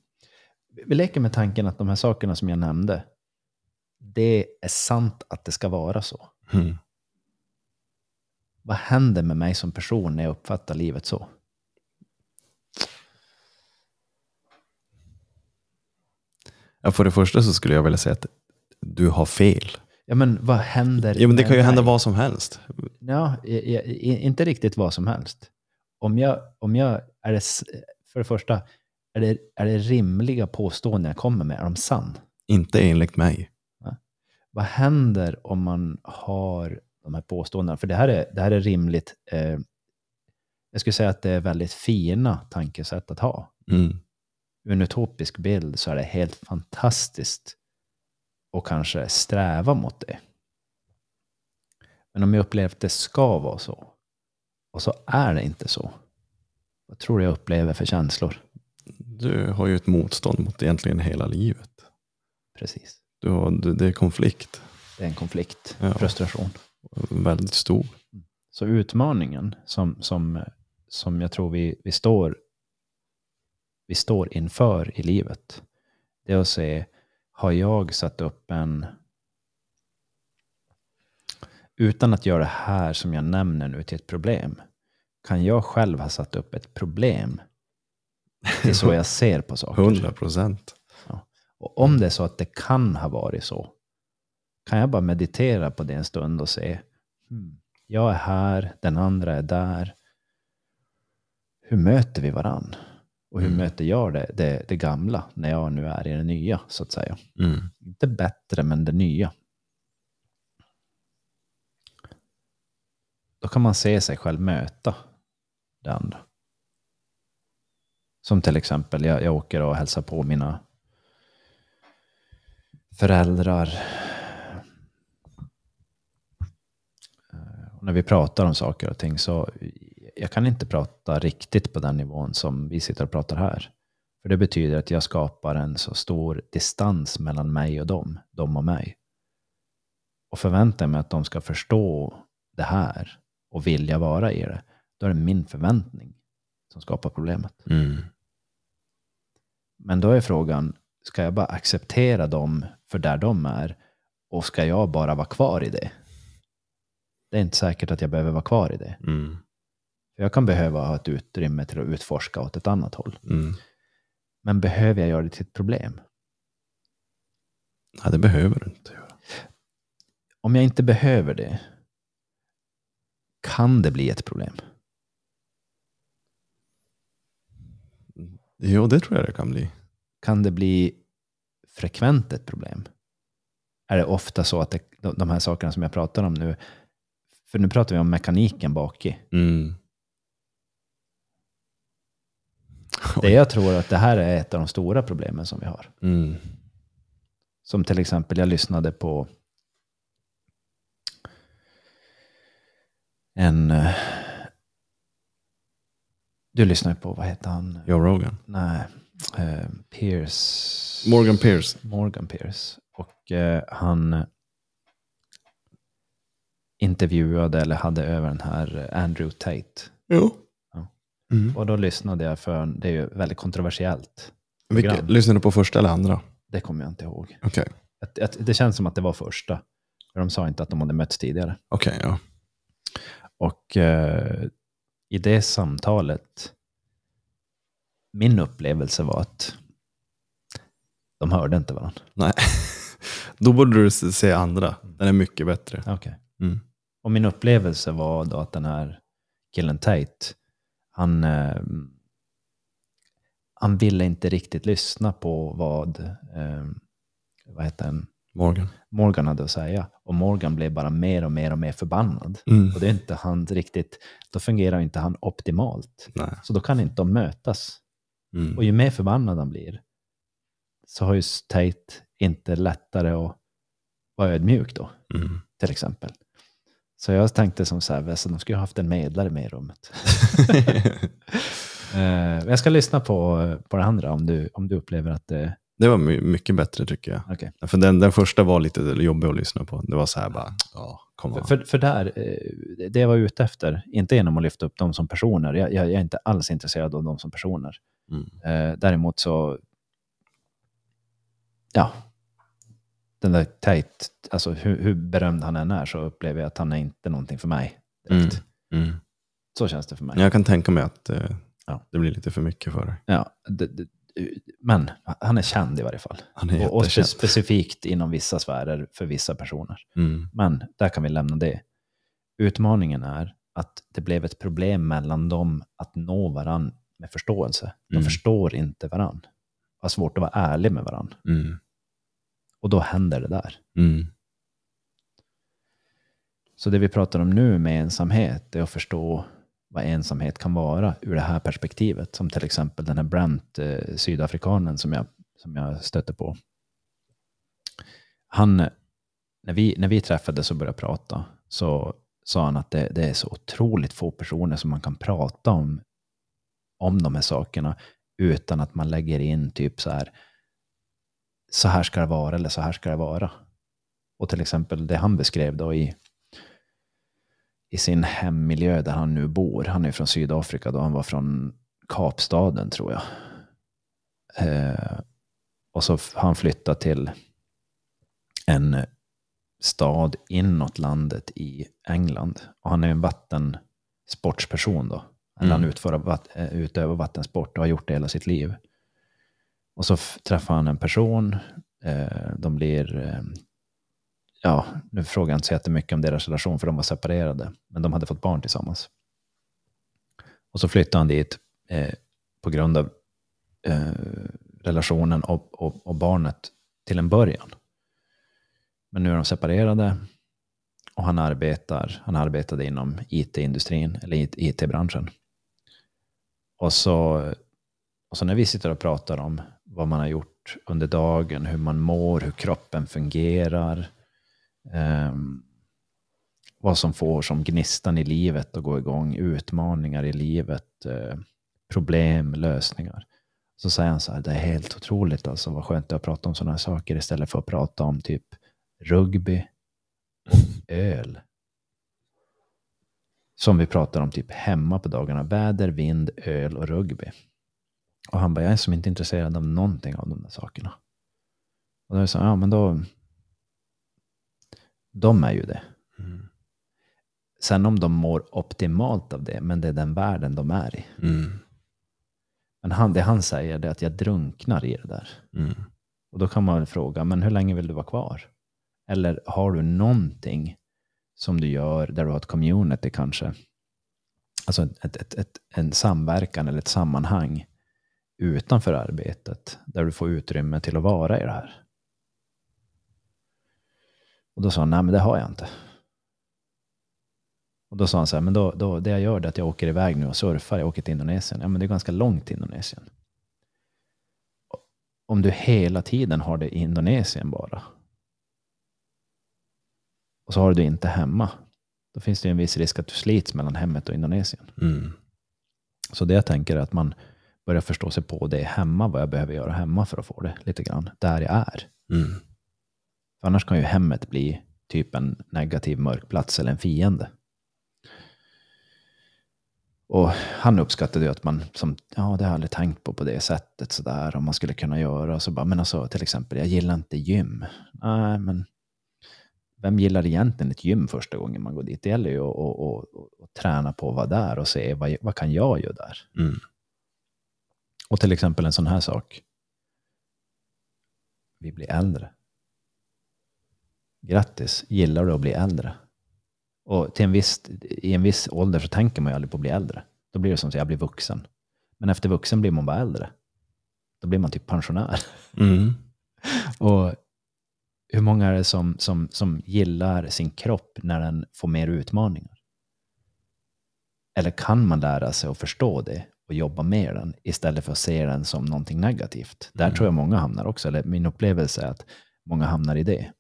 Vi leker med tanken att de här sakerna som jag nämnde, det är sant att det ska vara så. Mm. Vad händer med mig som person när jag uppfattar livet så? Ja, för det första så skulle jag vilja säga att du har fel. Ja, men vad händer Ja, men det kan ju hända mig? vad som helst. Ja, inte riktigt vad som helst. Om jag, om jag, är det, för det första, är det, är det rimliga påståenden jag kommer med? Är de sann? Inte enligt mig. Vad händer om man har de här påståendena? För det här är, det här är rimligt. Eh, jag skulle säga att det är väldigt fina tankesätt att ha. Mm. Ur en utopisk bild så är det helt fantastiskt och kanske sträva mot det. Men om jag upplever att det ska vara så och så är det inte så. Vad tror du jag upplever för känslor? Du har ju ett motstånd mot egentligen hela livet. Precis. Du har, det är konflikt. Det är en konflikt, Ja. frustration. Väldigt stor. Så utmaningen som, som, som jag tror vi, vi, står, vi står inför i livet, det är att se, har jag satt upp en... Utan att göra det här som jag nämner nu till ett problem, kan jag själv ha satt upp ett problem till så jag ser på saker? 100 procent. Och om det är så att det kan ha varit så, kan jag bara meditera på det en stund och se, hmm, jag är här, den andra är där. Hur möter vi varann? Och hur Mm. möter jag det, det, det gamla när jag nu är i det nya, så att säga? Mm. Inte bättre, men det nya. Då kan man se sig själv möta det andra. Som till exempel, jag, jag åker och hälsar på mina föräldrar. Eh, och när vi pratar om saker och ting så jag kan inte prata riktigt på den nivån som vi sitter och pratar här. För det betyder att jag skapar en så stor distans mellan mig och dem, dem och mig. Och förväntar mig att de ska förstå det här och vilja vara i det. Då är det min förväntning som skapar problemet. Mm. Men då är frågan, ska jag bara acceptera dem för där de är? Och ska jag bara vara kvar i det? Det är inte säkert att jag behöver vara kvar i det. Mm. För jag kan behöva ha ett utrymme till att utforska åt ett annat håll. Mm. Men behöver jag göra det till ett problem? Nej, det behöver du inte göra. Om jag inte behöver det, kan det bli ett problem? Jo, det tror jag det kan bli. Kan det bli frekvent ett problem? Är det ofta så att det, de- här sakerna som jag pratar om nu, för nu pratar vi om mekaniken bak i. Mm. Det jag tror att det här är ett av de stora problemen som vi har. Mm. Som till exempel, jag lyssnade på en... Du lyssnar på, vad heter han? Joe Rogan. Nej, eh, Pierce. Morgan Pierce. Morgan Pierce. Och eh, han intervjuade eller hade över den här Andrew Tate. Jo. Ja. Mm. Och då lyssnade jag för, det är ju väldigt kontroversiellt. Vilket, program. lyssnade du på första eller andra? Det kommer jag inte ihåg. Okej. Att, att, det känns som att det var första. För de sa inte att de hade mötts tidigare. Okej, ja. Och eh, i det samtalet, min upplevelse var att de hörde inte varandra. Nej. (laughs) Då borde du se andra. Den är mycket bättre. Okay. Mm. Och min upplevelse var då att den här killen Tate, han, eh, han ville inte riktigt lyssna på vad, eh, vad heter den? Morgan. Morgan hade att säga. Och Morgan blev bara mer och mer och mer förbannad. Mm. Och det är inte han riktigt, då fungerar inte han optimalt. Nej. Så då kan inte de mötas. Mm. Och ju mer förbannad han blir, så har ju Tate inte lättare att vara ödmjuk då, Mm. till exempel. Så jag tänkte som så här, så de skulle ha haft en medlare med i rummet. (laughs) (laughs) Eh, jag ska lyssna på, på det andra om du, om du upplever att det... det var my- mycket bättre tycker jag. Okej. För den, den första var lite jobbig att lyssna på. Det var så här bara, ja, kom För, för, för där, eh, det jag var ute efter, inte genom att lyfta upp dem som personer, jag, jag, jag är inte alls intresserad av dem som personer. Mm. Eh, däremot så, ja, den där Tate, alltså hur, hur berömd han än är så upplever jag att han är inte någonting för mig. Direkt. Mm. Så känns det för mig. Jag kan tänka mig att eh, Ja. det blir lite för mycket för dig. Ja, det, det, men han är känd i varje fall. Och, och spe, specifikt inom vissa sfärer för vissa personer. Mm. Men där kan vi lämna det. Utmaningen är att det blev ett problem mellan dem att nå varann med förståelse. De Mm. förstår inte varann. Har svårt att vara ärlig med varann. Mm. Och då händer det där. Mm. Så det vi pratar om nu med ensamhet är att förstå vad ensamhet kan vara ur det här perspektivet. Som till exempel den här Brent, eh, sydafrikanen som jag, som jag stötte på. Han, när vi, när vi träffades och började prata så sa han att det, det är så otroligt få personer som man kan prata om, om de här sakerna utan att man lägger in typ så här, så här ska det vara eller så här ska det vara. Och till exempel det han beskrev då i, i sin hemmiljö där han nu bor. Han är från Sydafrika då, han var från Kapstaden tror jag. Eh, och så han flyttat till en stad inåt landet i England. Och han är en vattensportsperson då. Eller han Mm. utför, vatt, eh, utövar vattensport och har gjort det hela sitt liv. Och så träffar han en person. Eh, de blir eh, ja, nu frågar jag inte så jättemycket om deras relation för de var separerade, men de hade fått barn tillsammans. Och så flyttade han dit eh, på grund av eh, relationen och, och, och barnet till en början. Men nu är de separerade och han arbetar, han arbetade inom IT-industrin, eller IT-branschen. Och så, och så när vi sitter och pratar om vad man har gjort under dagen, hur man mår, hur kroppen fungerar, Ehm, vad som får som gnistan i livet att gå igång, utmaningar i livet, eh, problem, lösningar. Så säger han så här, det är helt otroligt alltså, vad skönt det är att prata om sådana här saker istället för att prata om typ rugby och öl. Som vi pratar om typ hemma på dagarna. Väder, vind, öl och rugby. Och han bara, jag är som inte intresserad av någonting av de där sakerna. Och då är det så, ja men då, de är ju det. Mm. Sen om de mår optimalt av det, men det är den världen de är i. Mm. Men han, det han säger är att jag drunknar i det där. Mm. Och då kan man väl fråga, men hur länge vill du vara kvar? Eller har du någonting som du gör där du har ett community kanske? Alltså ett, ett, ett, en samverkan eller ett sammanhang utanför arbetet där du får utrymme till att vara i det här. Och då sa han, nej men det har jag inte. Och då sa han så här, men då, då, det jag gör är att jag åker iväg nu och surfar, jag åker till Indonesien. Ja men det är ganska långt till Indonesien. Om du hela tiden har det i Indonesien bara, och så har du det inte hemma, då finns det en viss risk att du slits mellan hemmet och Indonesien. Mm. Så det jag tänker är att man börjar förstå sig på det hemma, vad jag behöver göra hemma för att få det lite grann, där jag är. Mm. För annars kan ju hemmet bli typ en negativ mörkplats eller en fiende. Och han uppskattade ju att man, som, ja det har jag aldrig tänkt på på det sättet sådär, om man skulle kunna göra. Och så bara, men alltså till exempel, jag gillar inte gym. Nej, men vem gillar egentligen ett gym första gången man går dit? Det gäller ju att, att, att, att träna på att vara där och se vad, vad kan jag göra där? Mm. Och till exempel en sån här sak. Vi blir äldre. Grattis, gillar du att bli äldre? Och till en viss, i en viss ålder så tänker man ju aldrig på att bli äldre. Då blir det som att jag blir vuxen. Men efter vuxen blir man bara äldre. Då blir man typ pensionär. Mm. (laughs) Och hur många är det som, som, som gillar sin kropp när den får mer utmaningar? Eller kan man lära sig att förstå det och jobba med den istället för att se den som någonting negativt? Där Mm. tror jag många hamnar också, eller min upplevelse är att många hamnar i det.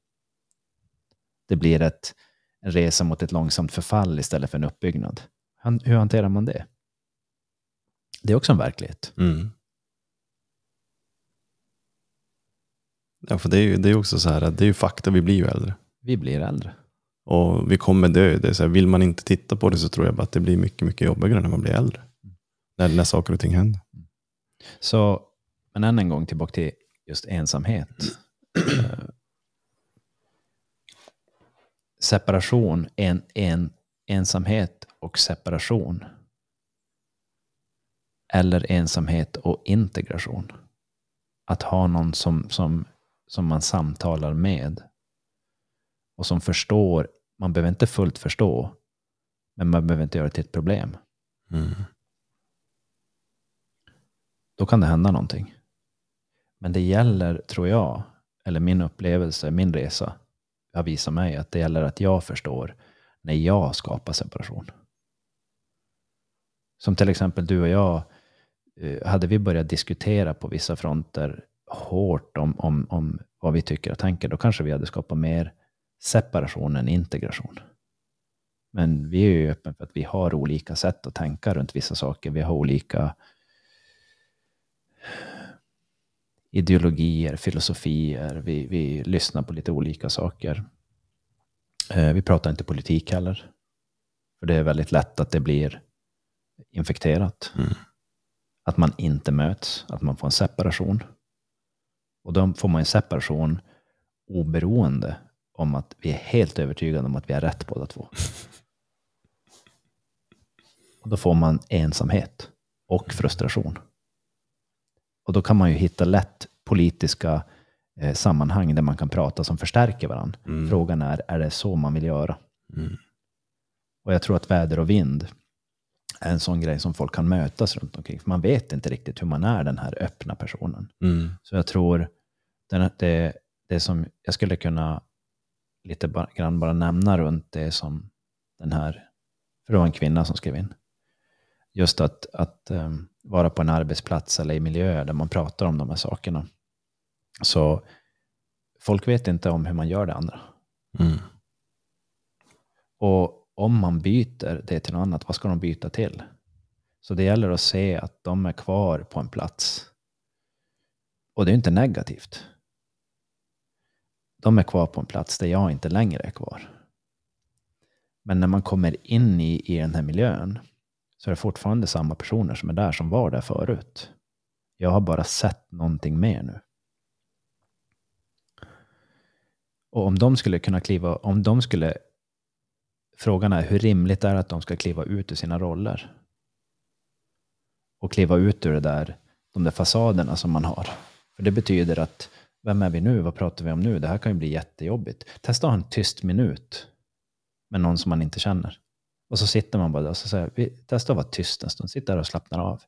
Det blir ett, en resa mot ett långsamt förfall istället för en uppbyggnad. Han, hur hanterar man det? Det är också en verklighet. Mm. Ja, för det är ju det är också så här att det är ju fakta, vi blir ju äldre. Vi blir äldre. Och vi kommer dö. Det är så här, vill man inte titta på det så tror jag bara att det blir mycket, mycket jobbigare när man blir äldre. När, när saker och ting händer. Så, men än en gång tillbaka till just ensamhet. (clears throat) Eh, Separation, en, en, ensamhet och separation. Eller ensamhet och integration. Att ha någon som, som, som man samtalar med. Och som förstår, man behöver inte fullt förstå, men man behöver inte göra det till ett problem. Mm. då kan det hända någonting. Men det gäller, tror jag, eller min upplevelse, min resa har visat mig att det gäller att jag förstår när jag skapar separation. Som till exempel du och jag, eh, hade vi börjat diskutera på vissa fronter hårt om, om, om vad vi tycker och tänker, då kanske vi hade skapat mer separation än integration. Men vi är ju öppna för att vi har olika sätt att tänka runt vissa saker. Vi har olika ideologier, filosofier. Vi, vi lyssnar på lite olika saker. Eh, vi pratar inte politik heller. För det är väldigt lätt att det blir infekterat. Mm. Att man inte möts, att man får en separation. Och då får man en separation oberoende om att vi är helt övertygade om att vi har rätt båda två. (laughs) Och då får man ensamhet och frustration. Och då kan man ju hitta lätt politiska eh, sammanhang där man kan prata som förstärker varandra. Mm. Frågan är, är det så man vill göra? Mm. Och jag tror att väder och vind är en sån grej som folk kan mötas runt omkring. För man vet inte riktigt hur man är den här öppna personen. Mm. Så jag tror den, det, det som jag skulle kunna lite bara, grann bara nämna runt det som den här, för det var en kvinna som skrev in. Just att, att um, vara på en arbetsplats eller i miljöer där man pratar om de här sakerna. Så folk vet inte om hur man gör det andra. Mm. Och om man byter det till något annat, vad ska de byta till? Så det gäller att se att de är kvar på en plats. Och det är inte negativt. De är kvar på en plats där jag inte längre är kvar. Men när man kommer in i, i den här miljön så är det fortfarande samma personer som är där som var där förut. Jag har bara sett någonting mer nu. Och om de skulle kunna kliva, om de skulle, frågan är hur rimligt det är att de ska kliva ut ur sina roller? Och kliva ut ur det där, de där fasaderna som man har. För det betyder att, vem är vi nu? Vad pratar vi om nu? Det här kan ju bli jättejobbigt. Testa att ha en tyst minut med någon som man inte känner. Och så sitter man bara där och så säger vi testa att vara tyst en stund. Sitt där och slappnar av.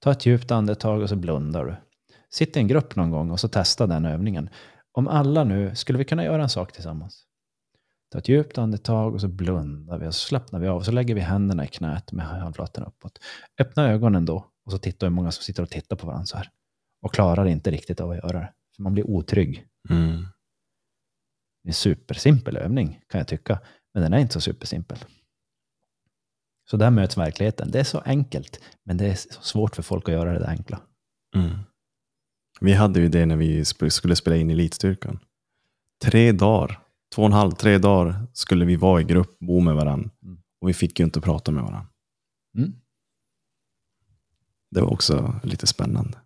Ta ett djupt andetag och så blundar du. Sitt i en grupp någon gång och så testa den övningen. Om alla nu, skulle vi kunna göra en sak tillsammans? Ta ett djupt andetag och så blundar vi och så slappnar vi av. Och så lägger vi händerna i knät med handflatorna uppåt. Öppna ögonen då och så tittar hur många som sitter och tittar på varandra så här. Och klarar inte riktigt av att göra det. För man blir otrygg. Mm. En supersimpel övning kan jag tycka. Men den är inte så supersimpel. Så där möts verkligheten. Det är så enkelt, men det är så svårt för folk att göra det där enkla. Mm. Vi hade ju det när vi skulle spela in Elitstyrkan. Tre dagar, två och en halv, tre dagar skulle vi vara i grupp, bo med varandra. Mm. Och vi fick ju inte prata med varandra. Mm. Det var också lite spännande.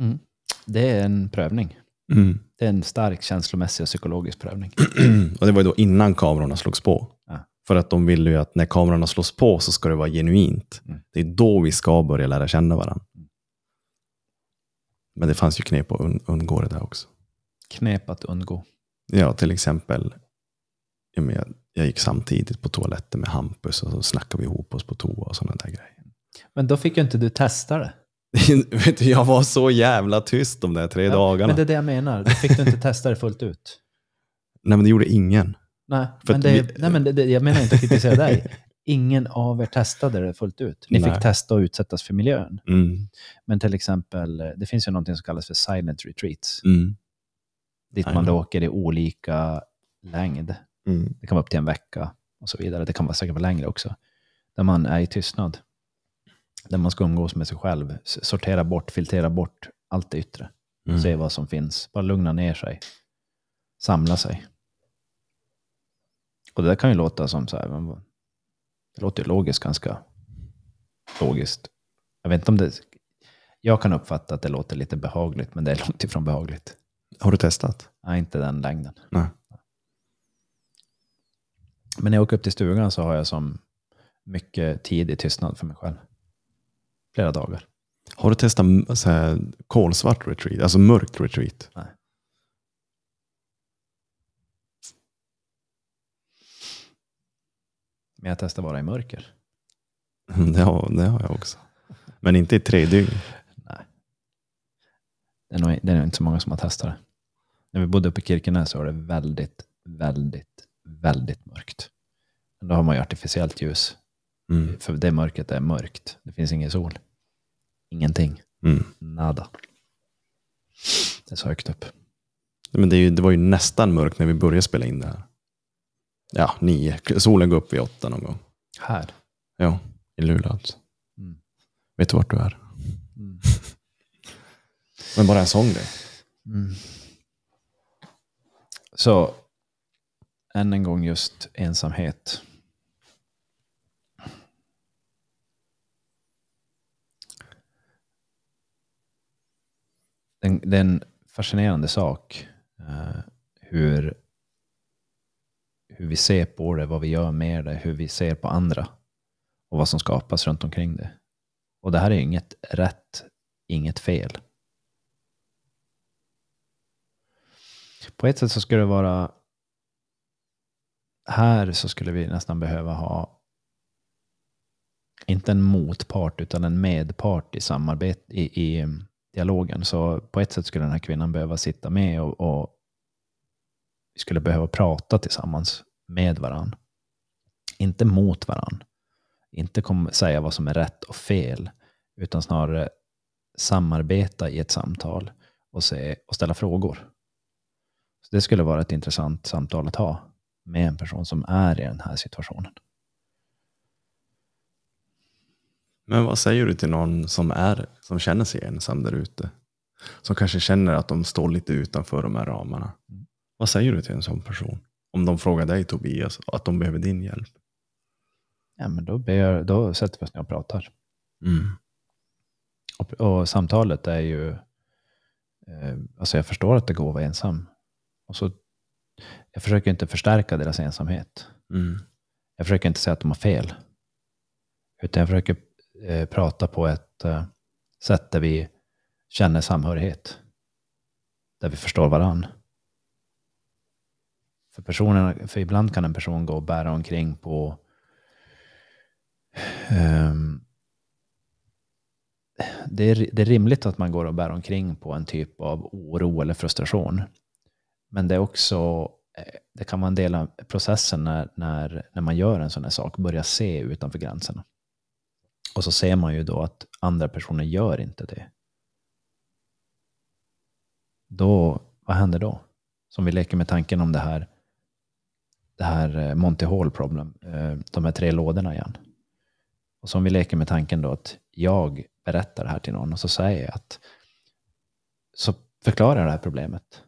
Mm. Det är en prövning. Mm. Det är en stark känslomässig och psykologisk prövning. (clears throat) och det var ju då innan kamerorna slogs på. Ja. För att de ville ju att när kamerorna slås på så ska det vara genuint. Mm. Det är då vi ska börja lära känna varandra. Mm. Men det fanns ju knep att un- undgå det där också. Knep att undgå. Ja, till exempel, jag, jag, jag gick samtidigt på toaletten med Hampus och så snackade vi ihop oss på toa och sådana där grejer. Men då fick ju inte du testa det. (laughs) Vet du, jag var så jävla tyst de där tre Ja, dagarna. Men det är det jag menar. Då fick du inte testa det fullt ut. Nej, men det gjorde ingen. Nej, För men det, vi- nej, men det, jag menar inte att kritisera dig. Ingen av er testade det fullt ut. Ni Nej. fick testa att utsättas för miljön. Mm. Men till exempel, det finns ju någonting som kallas för silent retreats. Mm. Dit Nej, man då åker i olika längd. Mm. Det kan vara upp till en vecka och så vidare. Det kan vara säkert vara längre också. Där man är i tystnad. Där man ska umgås med sig själv. Sortera bort, filtrera bort allt det yttre. Mm. Se vad som finns. Bara lugna ner sig. Samla sig. Och det där kan ju låta som så här, men det låter ju logiskt ganska logiskt. Jag vet inte om det, jag kan uppfatta att det låter lite behagligt, men det är långt ifrån behagligt. Har du testat? Nej, inte den längden. Nej. Men när jag åker upp till stugan så har jag som mycket tid i tystnad för mig själv. Flera dagar. Har du testat så här, kolsvart retreat, alltså mörkt retreat? Nej. Men jag testar vara i mörker. Det har, det har jag också. Men inte i tre dygn. Nej. Det är, nog, det är nog inte så många som har testat det. När vi bodde uppe i Kirkenes så var det väldigt, väldigt, väldigt mörkt. Men då har man ju artificiellt ljus. Mm. För det mörkret är mörkt. Det finns ingen sol. Ingenting. Mm. Nada. Det är så högt upp. Men det, ju, det var ju nästan mörkt när vi började spela in det här. Ja, nio. Solen går upp vid åtta någon gång. Här. Ja, i Luleå alltså. Mm. Vet du vart du är? Mm. (laughs) Men bara en sån grej. Mm. Så, än en gång just ensamhet. Det är en fascinerande sak eh, hur, hur vi ser på det, vad vi gör med det, hur vi ser på andra och vad som skapas runt omkring det. Och det här är inget rätt, inget fel. På ett sätt så skulle det vara här så skulle vi nästan behöva ha inte en motpart utan en medpart i samarbete i, i dialogen. Så på ett sätt skulle den här kvinnan behöva sitta med och, och vi skulle behöva prata tillsammans med varann. Inte mot varann. Inte kom, säga vad som är rätt och fel, utan snarare samarbeta i ett samtal och, se, och ställa frågor. Så det skulle vara ett intressant samtal att ha med en person som är i den här situationen. Men vad säger du till någon som, är, som känner sig ensam där ute? Som kanske känner att de står lite utanför de här ramarna. Vad säger du till en sån person? Om de frågar dig Tobias, att de behöver din hjälp. Ja, men då, ber då sätter vi oss ner och pratar. Mm. Och, och samtalet är ju... Eh, alltså jag förstår att det går att vara ensam. Och så, jag försöker inte förstärka deras ensamhet. Mm. Jag försöker inte säga att de har fel. Utan jag försöker eh, prata på ett eh, sätt där vi känner samhörighet. Där vi förstår varann. För, personen, för ibland kan en person gå och bära omkring på um, det, är, det är rimligt att man går och bär omkring på en typ av oro eller frustration. Men det är också eh, det kan vara en del av processen när, när, när man gör en sån här sak, börja se utanför gränserna. Och så ser man ju då att andra personer gör inte det. Då, vad händer då? Som vi leker med tanken om det här, det här eh, Monty Hall problem, eh, de här tre lådorna igen. Och som vi leker med tanken då att jag berättar det här till någon och så säger jag att så förklarar jag det här problemet.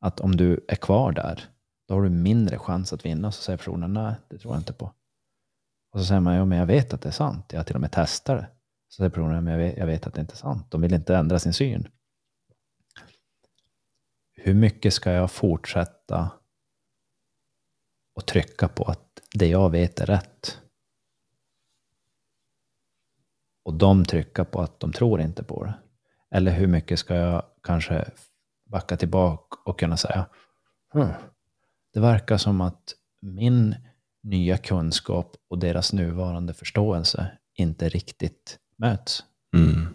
Att om du är kvar där, då har du mindre chans att vinna. Så säger personen, nej, det tror jag inte på. Och så säger man, ja men jag vet att det är sant. Jag har till och med testat det. Så säger personen, ja, men jag vet, jag vet att det inte är sant. De vill inte ändra sin syn. Hur mycket ska jag fortsätta och trycka på att det jag vet är rätt? Och de trycka på att de tror inte på det. Eller hur mycket ska jag kanske backa tillbaka och kunna säga, hmm, det verkar som att min nya kunskap och deras nuvarande förståelse inte riktigt möts. Mm.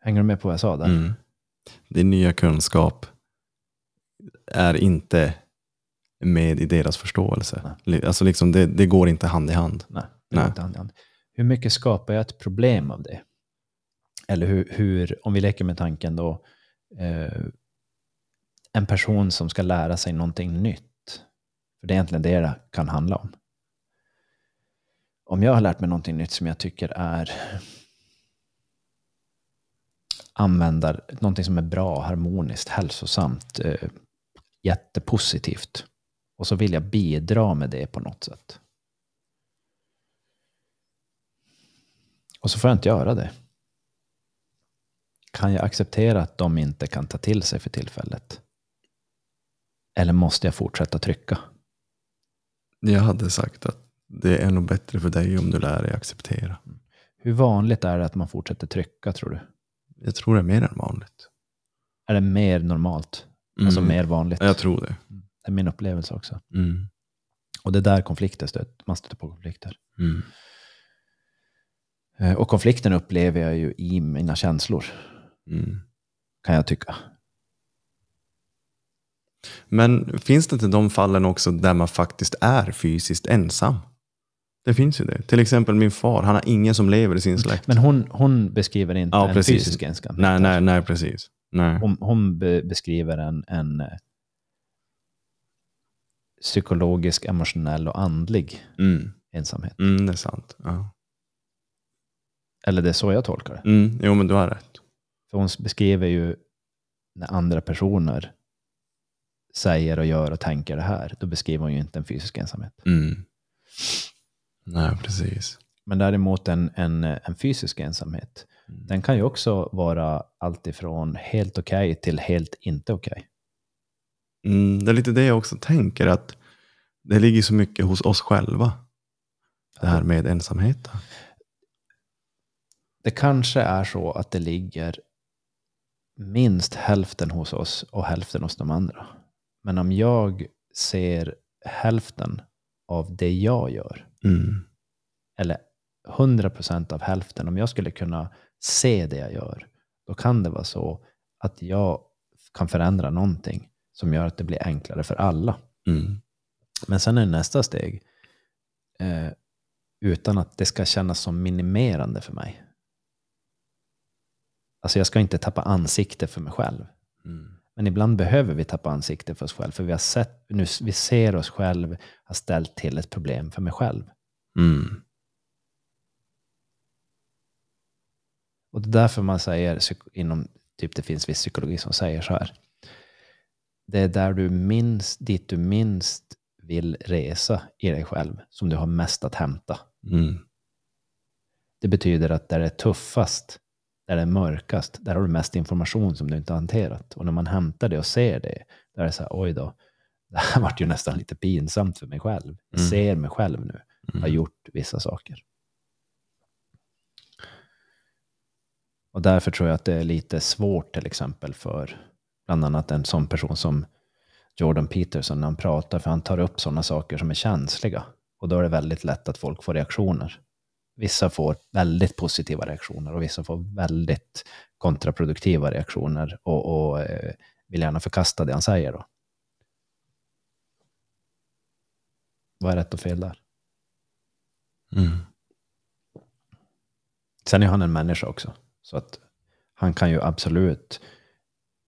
Hänger du med på vad jag sa där? Mm. Din nya kunskap är inte med i deras förståelse. Alltså liksom det, det går inte hand i hand. Nej, Nej. inte hand i hand. Hur mycket skapar jag ett problem av det? Eller hur, hur om vi leker med tanken då, eh, en person som ska lära sig någonting nytt. För det är egentligen det det kan handla om. Om jag har lärt mig någonting nytt som jag tycker är användar någonting som är bra, harmoniskt, hälsosamt, eh, jättepositivt. Och så vill jag bidra med det på något sätt. Och så får jag inte göra det. Kan jag acceptera att de inte kan ta till sig för tillfället? Eller måste jag fortsätta trycka? Jag hade sagt att det är nog bättre för dig om du lär dig acceptera. Hur vanligt är det att man fortsätter trycka tror du? Jag tror det är mer än vanligt. Är det mer normalt? Alltså Mm. mer vanligt? Jag tror det. Det är min upplevelse också. Mm. Och det är där konflikter stöter, man stöter på konflikter. Mm. Eh, Och konflikten upplever jag ju i mina känslor, Mm. kan jag tycka. Men finns det inte de fallen också där man faktiskt är fysiskt ensam? Det finns ju det. Till exempel min far, han har ingen som lever i sin släkt. Men hon, hon beskriver inte Ja, en precis. fysisk ensamhet. Nej, nej, nej, precis. Nej. Hon, hon be, beskriver en, en eh, psykologisk, emotionell och andlig Mm. ensamhet. Mm, det är sant. Ja. Eller det är så jag tolkar det. Mm, jo, men du har rätt. För hon beskriver ju när andra personer säger och gör och tänker det här, då beskriver hon ju inte en fysisk ensamhet. Mm. Nej, precis. Men däremot en, en, en fysisk ensamhet, Mm. den kan ju också vara alltifrån helt okej till helt inte okej. Mm, det är lite det jag också tänker, att det ligger så mycket hos oss själva. Det här med ensamheten. Det kanske är så att det ligger minst hälften hos oss och hälften hos de andra. Men om jag ser hälften av det jag gör, Mm. eller 100% av hälften, om jag skulle kunna se det jag gör, då kan det vara så att jag kan förändra någonting som gör att det blir enklare för alla. Mm. Men sen är nästa steg, eh, utan att det ska kännas som minimerande för mig. Alltså jag ska inte tappa ansikte för mig själv. Mm. Men ibland behöver vi tappa ansikte för oss själva, för vi, har sett, nu, vi ser oss själva ha ställt till ett problem för mig själv. Mm. Och det är därför man säger, inom, typ det finns viss psykologi som säger så här. Det är där du minst, dit du minst vill resa i dig själv som du har mest att hämta. Mm. Det betyder att där det är tuffast, där det är mörkast, där har du mest information som du inte har hanterat. Och när man hämtar det och ser det, då är det så här, oj då, (laughs) det här vart ju nästan lite pinsamt för mig själv. Jag Mm. ser mig själv nu, har Mm. gjort vissa saker. Och därför tror jag att det är lite svårt till exempel för bland annat en sån person som Jordan Peterson när han pratar, för han tar upp sådana saker som är känsliga. Och då är det väldigt lätt att folk får reaktioner. Vissa får väldigt positiva reaktioner och vissa får väldigt kontraproduktiva reaktioner och, och eh, vill gärna förkasta det han säger. Då. Vad är rätt och fel där? Mm. Sen är han en människa också. Så att han kan ju absolut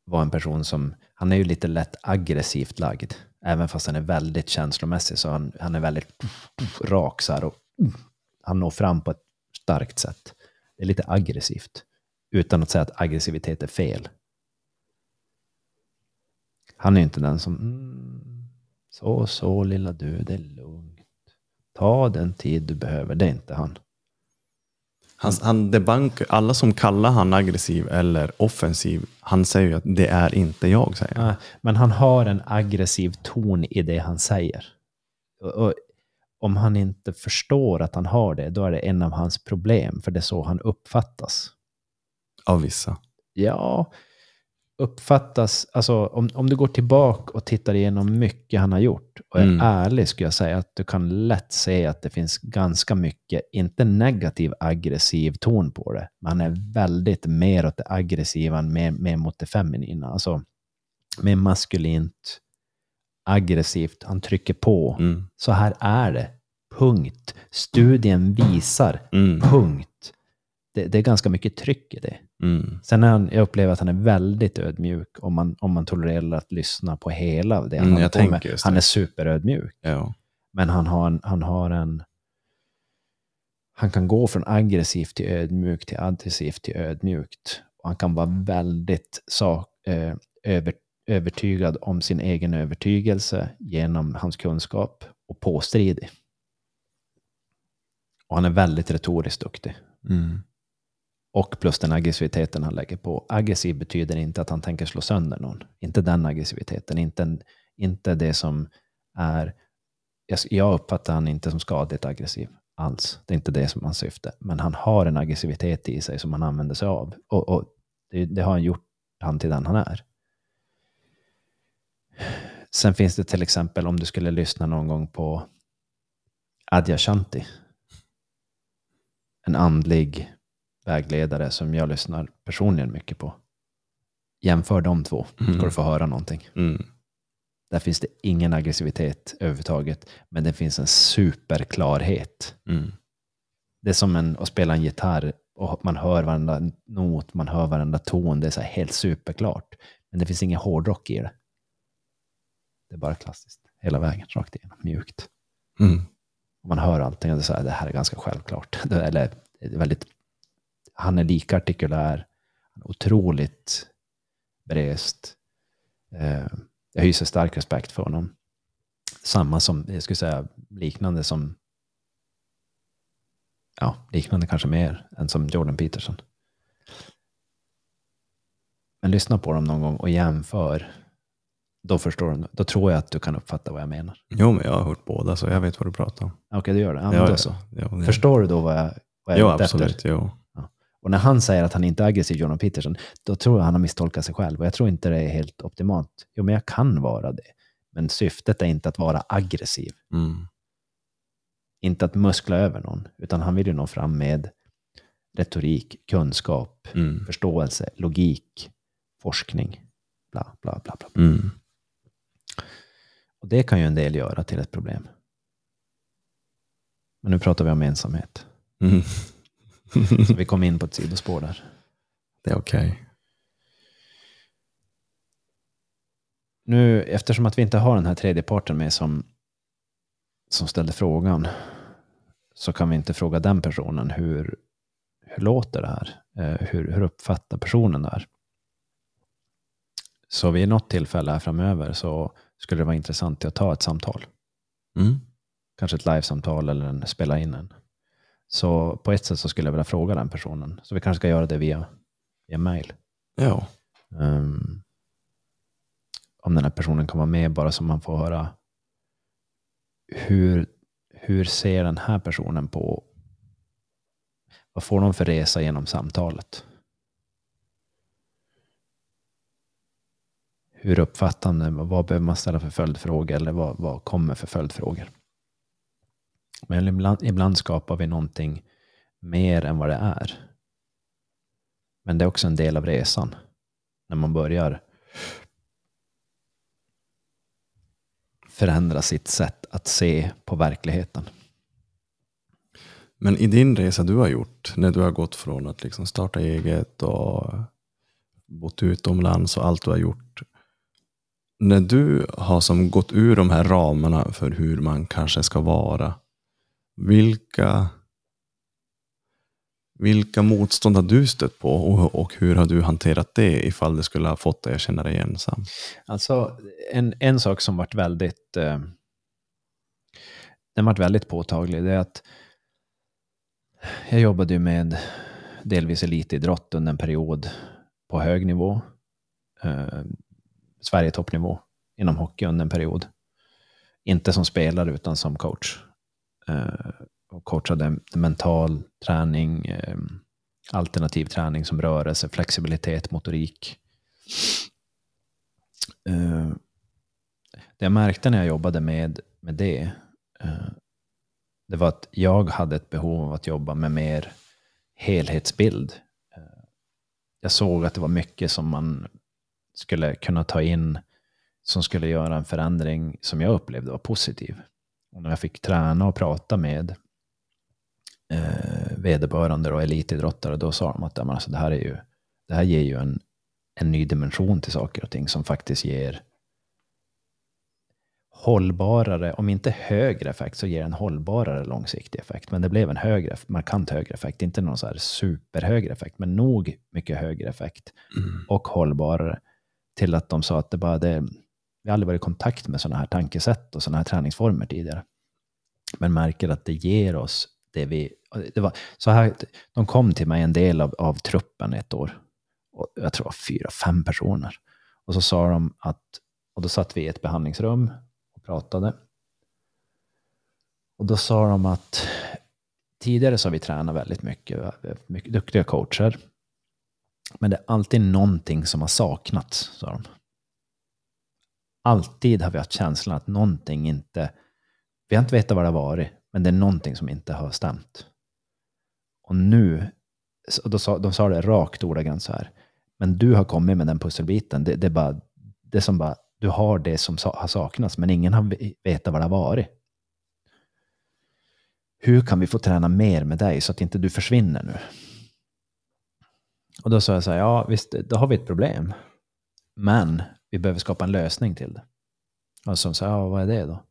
vara en person som, han är ju lite lätt aggressivt lagd. Även fast han är väldigt känslomässig så han, han är väldigt rak så här och han når fram på ett starkt sätt. Det är lite aggressivt. Utan att säga att aggressivitet är fel. Han är inte den som, mm, så, så lilla du, det är lugnt. Ta den tid du behöver, det är inte han. Han, han debunk, alla som kallar han aggressiv eller offensiv, han säger ju att det är inte jag, säger han. Men han har en aggressiv ton i det han säger. Och, om han inte förstår att han har det, då är det en av hans problem, för det är så han uppfattas. Av vissa. Ja, uppfattas, alltså om, om du går tillbaka och tittar igenom mycket han har gjort och är Mm. ärlig skulle jag säga att du kan lätt se att det finns ganska mycket, inte negativ aggressiv ton på det, men han är väldigt mer åt det aggressiva, än mer, mer mot det feminina. Alltså mer maskulint, aggressivt, han trycker på. Mm. Så här är det. Punkt. Studien visar. Mm. Punkt. Det, det är ganska mycket tryck i det. Mm. Sen är han, jag upplever att han är väldigt ödmjuk om man, om man tolererar att lyssna på hela det han Mm, håller jag på med. Han är superödmjuk. Ja. Men han har en, han har en... Han kan gå från aggressivt till ödmjukt till aggressivt till ödmjukt. Och han kan vara väldigt sak, eh, över, övertygad om sin egen övertygelse genom hans kunskap och påstridig. Och han är väldigt retoriskt duktig. Mm. Och plus den aggressiviteten han lägger på. Aggressiv betyder inte att han tänker slå sönder någon. Inte den aggressiviteten. Inte, inte det som är... Jag, uppfattar han inte som skadligt aggressiv alls. Det är inte det som han syfte. Men han har en aggressivitet i sig som han använder sig av. Och, och det, det har han gjort han till den han är. Sen finns det till exempel om du skulle lyssna någon gång på Adyashanti. En andlig vägledare som jag lyssnar personligen mycket på. Jämför de två, ska Mm. du få höra någonting. Mm. Där finns det ingen aggressivitet överhuvudtaget, men det finns en superklarhet. Mm. Det är som en, att spela en gitarr och man hör varenda not, man hör varenda ton. Det är så helt superklart. Men det finns ingen hårdrock i det. Det är bara klassiskt. Hela vägen, rakt igenom, mjukt. Mm. Och man hör allting och det, är så här, det här är ganska självklart. (laughs) Eller, det är väldigt, han är lika artikulär, otroligt berest. Eh, jag hyser stark respekt för honom. Samma som, jag skulle säga, liknande som, ja, liknande kanske mer än som Jordan Peterson. Men lyssna på dem någon gång och jämför. Då förstår du, då tror jag att du kan uppfatta vad jag menar. Jo, men jag har hört båda, så jag vet vad du pratar om. Okej, du gör det. Ja, men då så. Ja, det- Förstår du då vad jag, vad jag Jo, är ute efter? absolut. Jo. Och när han säger att han inte är aggressiv, Jordan Peterson, då tror jag han har misstolkat sig själv. Och jag tror inte det är helt optimalt. Jo, men jag kan vara det. Men syftet är inte att vara aggressiv. Mm. Inte att muskla över någon. Utan han vill ju nå fram med retorik, kunskap, Mm. förståelse, logik, forskning. Bla, bla, bla, bla. Mm. Och det kan ju en del göra till ett problem. Men nu pratar vi om ensamhet. Mm. Så vi kom in på ett sidospår där. det är okej. nu, eftersom att vi inte har den här tredje parten med som, som ställde frågan, så kan vi inte fråga den personen hur, hur låter det här? Eh, hur, hur uppfattar personen det här? Så vid något tillfälle här framöver så skulle det vara intressant att ta ett samtal. Mm. Kanske ett livesamtal eller en, spela in en. Så på ett sätt så skulle jag vilja fråga den personen. Så vi kanske ska göra det via, via mail. Ja. Um, om den här personen kan vara med bara så man får höra hur, hur ser den här personen på vad får de för resa genom samtalet? Hur uppfattande, vad behöver man ställa för följdfrågor eller vad, vad kommer för följdfrågor? Men ibland, ibland skapar vi någonting mer än vad det är. Men det är också en del av resan. När man börjar förändra sitt sätt att se på verkligheten. Men i din resa du har gjort, när du har gått från att liksom starta eget och bott utomlands och allt du har gjort. När du har som gått ur de här ramarna för hur man kanske ska vara. Vilka, vilka motstånd har du stött på och, och hur har du hanterat det ifall det skulle ha fått dig att känna dig ensam? Alltså, en, en sak som varit väldigt, eh, den varit väldigt påtaglig, det är att jag jobbade ju med delvis elitidrott under en period på hög nivå. Eh, Sverige toppnivå inom hockey under en period. Inte som spelare utan som coach. Eh, och coachade mental träning, eh, alternativ träning som rörelse, flexibilitet, motorik. Eh, det jag märkte när jag jobbade med, med det, det var att jag hade ett behov av att jobba med mer helhetsbild. Jag såg att det var mycket som man skulle kunna ta in som skulle göra en förändring som jag upplevde var positiv. Och när jag fick träna och prata med eh, vederbörande och elitidrottare, då sa de att alltså, det, här är ju, det här ger ju en, en ny dimension till saker och ting som faktiskt ger hållbarare, om inte högre effekt, så ger en hållbarare långsiktig effekt. Men det blev en högre, markant högre effekt, inte någon så här superhögre effekt, men nog mycket högre effekt Mm. och hållbarare till att de sa att det bara det, vi har aldrig varit i kontakt med sådana här tankesätt och sådana här träningsformer tidigare. Men märker att det ger oss det vi... Det var, så här, de kom till mig en del av, av truppen ett år. Och jag tror det var fyra, fem personer. Och så sa de att, och då satt vi i ett behandlingsrum och pratade. Och då sa de att tidigare så har vi tränat väldigt mycket, vi har mycket duktiga coacher. Men det är alltid någonting som har saknats, sa de. Alltid har vi haft känslan att någonting inte... Vi har inte vetat vad det har varit, men det är någonting som inte har stämt. Och nu, och då sa, de sa det rakt ordagrant så här. Men du har kommit med den pusselbiten. Det, det är bara, det som bara, du har det som sa, har saknats, men ingen har vetat vad det har varit. Hur kan vi få träna mer med dig så att inte du försvinner nu? Och då sa jag så här, ja visst, då har vi ett problem. Men vi behöver skapa en lösning till det. Och så sa jag, ja vad är det då?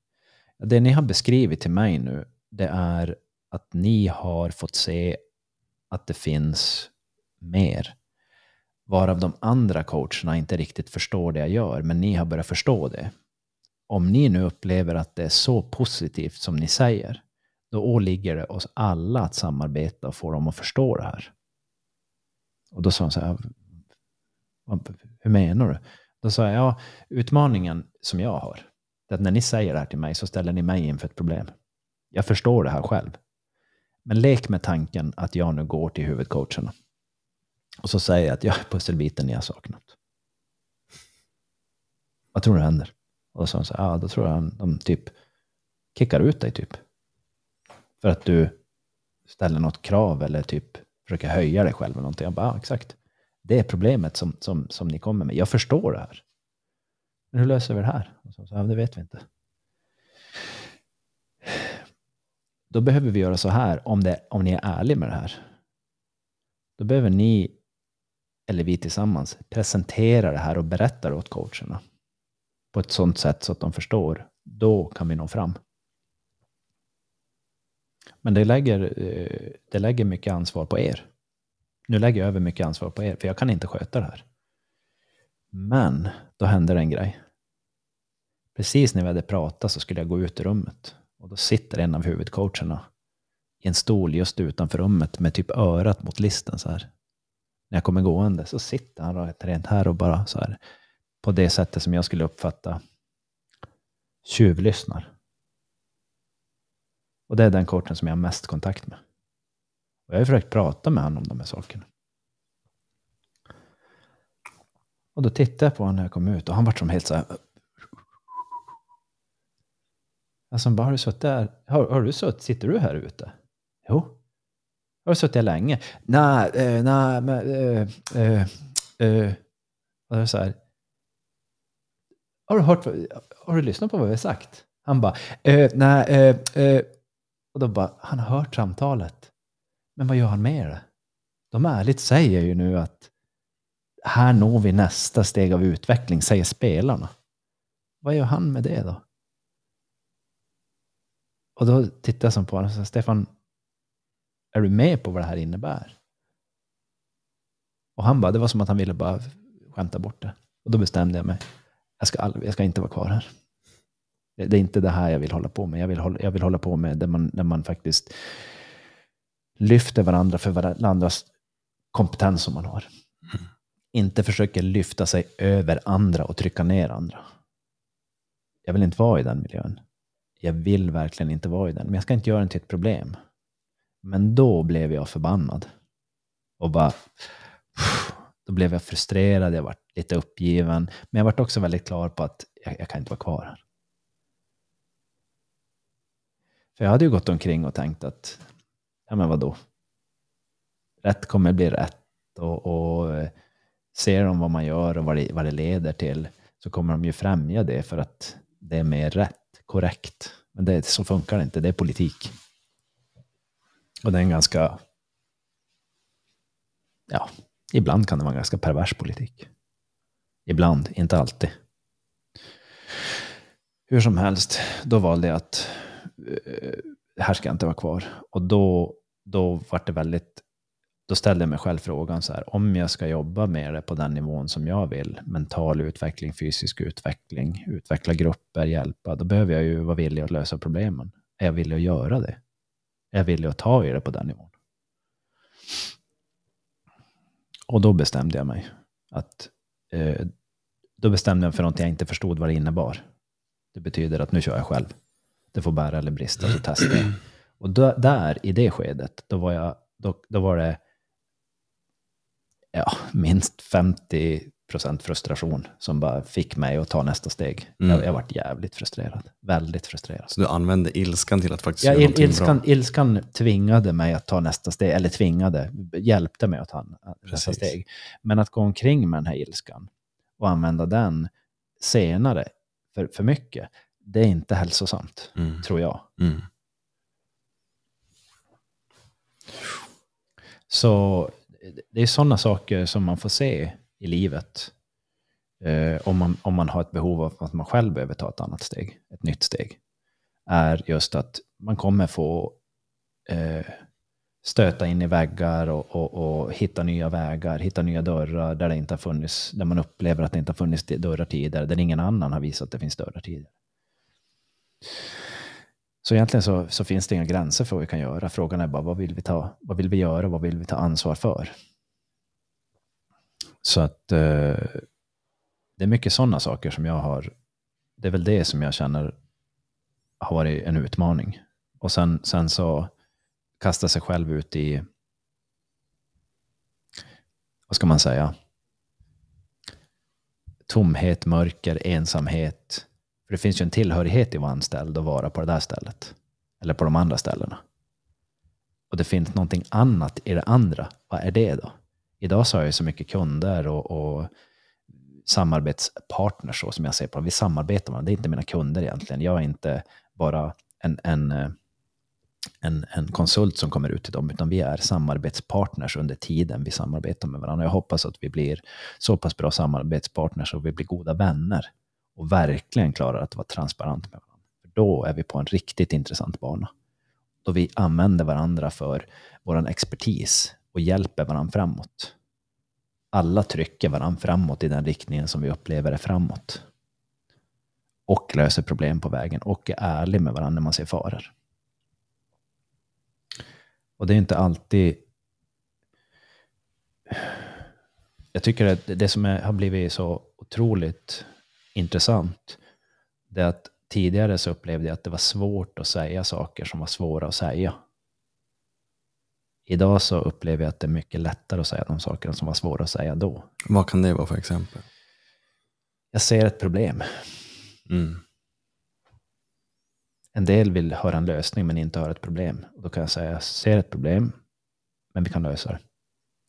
Det ni har beskrivit till mig nu, det är att ni har fått se att det finns mer. Varav de andra coacherna inte riktigt förstår det jag gör, men ni har börjat förstå det. Om ni nu upplever att det är så positivt som ni säger, då åligger det oss alla att samarbeta och få dem att förstå det här. Och då sa han så här, hur menar du? Då sa jag, ja, utmaningen som jag har, det är att när ni säger det här till mig så ställer ni mig inför ett problem. Jag förstår det här själv. Men lek med tanken att jag nu går till huvudcoacherna. Och så säger jag att jag är pusselbiten ni har saknat. Vad tror du händer? Och då sa han så här, ja, då tror jag de typ kickar ut dig typ. För att du ställer något krav eller typ Försöka höja dig själv eller någonting. Jag bara, ja, exakt. Det är problemet som, som, som ni kommer med. Jag förstår det här. Men hur löser vi det här? Och så, så, ja, det vet vi inte. Då behöver vi göra så här, om, det, om ni är ärliga med det här. Då behöver ni, eller vi tillsammans, presentera det här och berätta det åt coacherna. på ett sånt sätt så att de förstår, då kan vi nå fram. Men det lägger, eh, det lägger mycket ansvar på er. Nu lägger jag över mycket ansvar på er, för jag kan inte sköta det här. Men då hände det en grej. Precis när vi hade pratat så skulle jag gå ut i rummet. Och då sitter en av huvudcoacherna i en stol just utanför rummet med typ örat mot listen så här. När jag kommer gående så sitter han rent här och bara så här på det sättet som jag skulle uppfatta tjuvlyssnar. Och det är den coachen som jag har mest kontakt med. Och jag har försökt prata med honom om de här sakerna. Och då tittade jag på honom när jag kom ut och han var som helt så här. Alltså, bara har du suttit där? Har, har du suttit, sitter du här ute? Jo. Har du suttit här länge? Nej, eh, nej, men... Eh, eh, eh. Och det så här. Har du, hört, har du lyssnat på vad vi har sagt? Han bara, eh, nej, eh, eh. Och då bara, han har hört samtalet. Men vad gör han med det? De ärligt säger ju nu att här når vi nästa steg av utveckling, säger spelarna. Vad gör han med det då? Och då tittar jag som på honom och sa, Stefan, är du med på vad det här innebär? Och han bara, det var som att han ville bara skämta bort det. Och då bestämde jag mig, jag ska, aldrig, jag ska inte vara kvar här. Det, är inte det här jag vill hålla på med. Jag vill hålla, jag vill hålla på med det man, där man faktiskt lyfter varandra för varandras kompetens som man har. Mm. Inte försöker lyfta sig över andra och trycka ner andra. Jag vill inte vara i den miljön. Jag vill verkligen inte vara i den, men jag ska inte göra den till ett problem. Men då blev jag förbannad. Och bara... Då blev jag frustrerad, jag var lite uppgiven. Men jag var också väldigt klar på att jag, jag kan inte vara kvar här. För jag hade ju gått omkring och tänkt att, ja men vadå? Rätt kommer bli rätt. Och, och eh, ser de vad man gör och vad det, vad det leder till så kommer de ju främja det för att det är mer rätt, korrekt. Men det, så funkar det inte, det är politik. Och det är en ganska, ja, ibland kan det vara en ganska pervers politik. Ibland, inte alltid. Hur som helst, då valde jag att Eh, här ska jag inte vara kvar. Och då, då var det väldigt då ställde jag mig själv frågan så här, om jag ska jobba med det på den nivån som jag vill, mental utveckling, fysisk utveckling, utveckla grupper, hjälpa, då behöver jag ju vara villig att lösa problemen. Är jag villig att göra det? Är jag villig att ta i det på den nivån? Och då bestämde jag mig att eh, då bestämde jag mig för något jag inte förstod vad det innebar. Det betyder att nu kör jag själv. Det får bära eller brista, så testar jag. (clears throat) Och då, där, i det skedet, då var, jag, då, då var det ja, minst 50 procent frustration som bara fick mig att ta nästa steg. Mm. Jag, jag varit jävligt frustrerad. Väldigt frustrerad. Så du använde ilskan till att faktiskt ja, göra il, någonting ilskan, bra? Ilskan tvingade mig att ta nästa steg, eller tvingade, hjälpte mig att ta nästa Precis. steg. Men att gå omkring med den här ilskan och använda den senare för, för mycket, det är inte hälsosamt, mm. tror jag. Mm. Så det är sådana saker som man får se i livet. Eh, om, man, om man har ett behov av att man själv behöver ta ett annat steg, ett nytt steg. Är just att man kommer få eh, stöta in i väggar och, och, och, hitta nya vägar, hitta nya dörrar där det inte har funnits, där man upplever att det inte har funnits dörrar tidigare, där ingen annan har visat att det finns dörrar tidigare. Så egentligen så, så, finns det inga gränser för vad vi kan göra. Frågan är bara vad vill vi, ta, vad vill vi göra och vad vill vi ta ansvar för? Så att eh, det är mycket sådana saker som jag har, det är väl det som jag känner har varit en utmaning. Och sen, sen så kasta sig själv ut i, vad ska man säga, tomhet, mörker, ensamhet, för det finns ju en tillhörighet i att vara anställd och vara på det där stället. Eller på de andra ställena. Och det finns någonting annat i det andra. Vad är det då? Idag så har jag så mycket kunder och, och samarbetspartners så som jag ser på Vi samarbetar med dem. Det är inte mina kunder egentligen. Jag är inte bara en, en, en, en konsult som kommer ut till dem, utan vi är samarbetspartners under tiden vi samarbetar med varandra. Jag hoppas att vi blir så pass bra samarbetspartners och vi blir goda vänner och verkligen klarar att vara transparent med varandra. För då är vi på en riktigt intressant bana. Då vi använder varandra för vår expertis och hjälper varandra framåt. Alla trycker varandra framåt i den riktningen som vi upplever är framåt. Och löser problem på vägen och är ärlig med varandra när man ser faror. Och det är inte alltid... Jag tycker att det som är, har blivit så otroligt intressant, det är att tidigare så upplevde jag att det var svårt att säga saker som var svåra att säga. Idag så upplever jag att det är mycket lättare att säga de sakerna som var svåra att säga då. Vad kan det vara för exempel? Jag ser ett problem. Mm. En del vill höra en lösning men inte höra ett problem. Då kan jag säga, jag ser ett problem, men vi kan lösa det.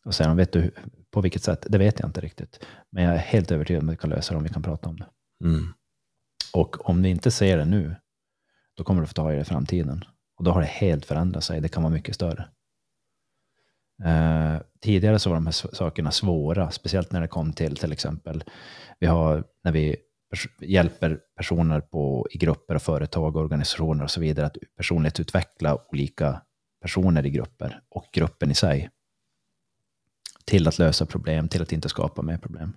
Och säger de, vet du på vilket sätt? Det vet jag inte riktigt. Men jag är helt övertygad om att vi kan lösa det om vi kan prata om det. Mm. Och om du inte ser det nu, då kommer du få ta i det i framtiden. Och då har det helt förändrat sig. Det kan vara mycket större. Eh, tidigare så var de här sakerna svåra, speciellt när det kom till till exempel, vi har, när vi pers hjälper personer på, i grupper och företag och organisationer och så vidare att personligt utveckla olika personer i grupper och gruppen i sig till att lösa problem, till att inte skapa mer problem.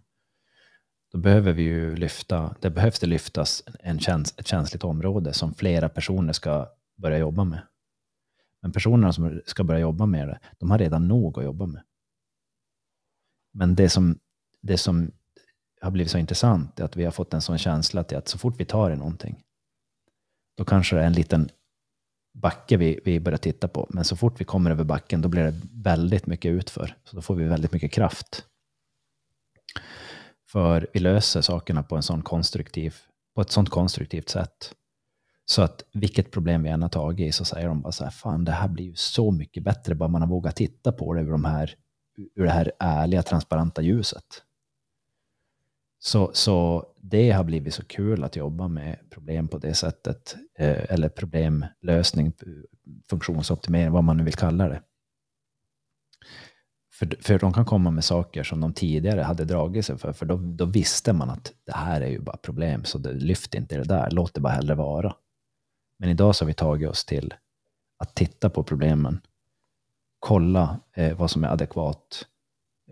Då behöver vi ju lyfta, det behövs det lyftas en käns ett känsligt område som flera personer ska börja jobba med. Men personerna som ska börja jobba med det, de har redan nog att jobba med. Men det som, det som har blivit så intressant är att vi har fått en sån känsla till att så fort vi tar i någonting, då kanske det är en liten backe vi, vi börjar titta på. Men så fort vi kommer över backen, då blir det väldigt mycket utför. Så då får vi väldigt mycket kraft. För vi löser sakerna på, en sån konstruktiv, på ett sånt konstruktivt sätt. Så att vilket problem vi än har tagit i så säger de bara så här, fan det här blir ju så mycket bättre bara man har vågat titta på det ur, de här, ur det här ärliga, transparenta ljuset. Så, så det har blivit så kul att jobba med problem på det sättet. Eh, eller problemlösning, eh, funktionsoptimering, vad man nu vill kalla det. För, för de kan komma med saker som de tidigare hade dragit sig för. För då, då visste man att det här är ju bara problem, så det, lyft inte det där, låt det bara hellre vara. Men idag så har vi tagit oss till att titta på problemen, kolla eh, vad som är adekvat,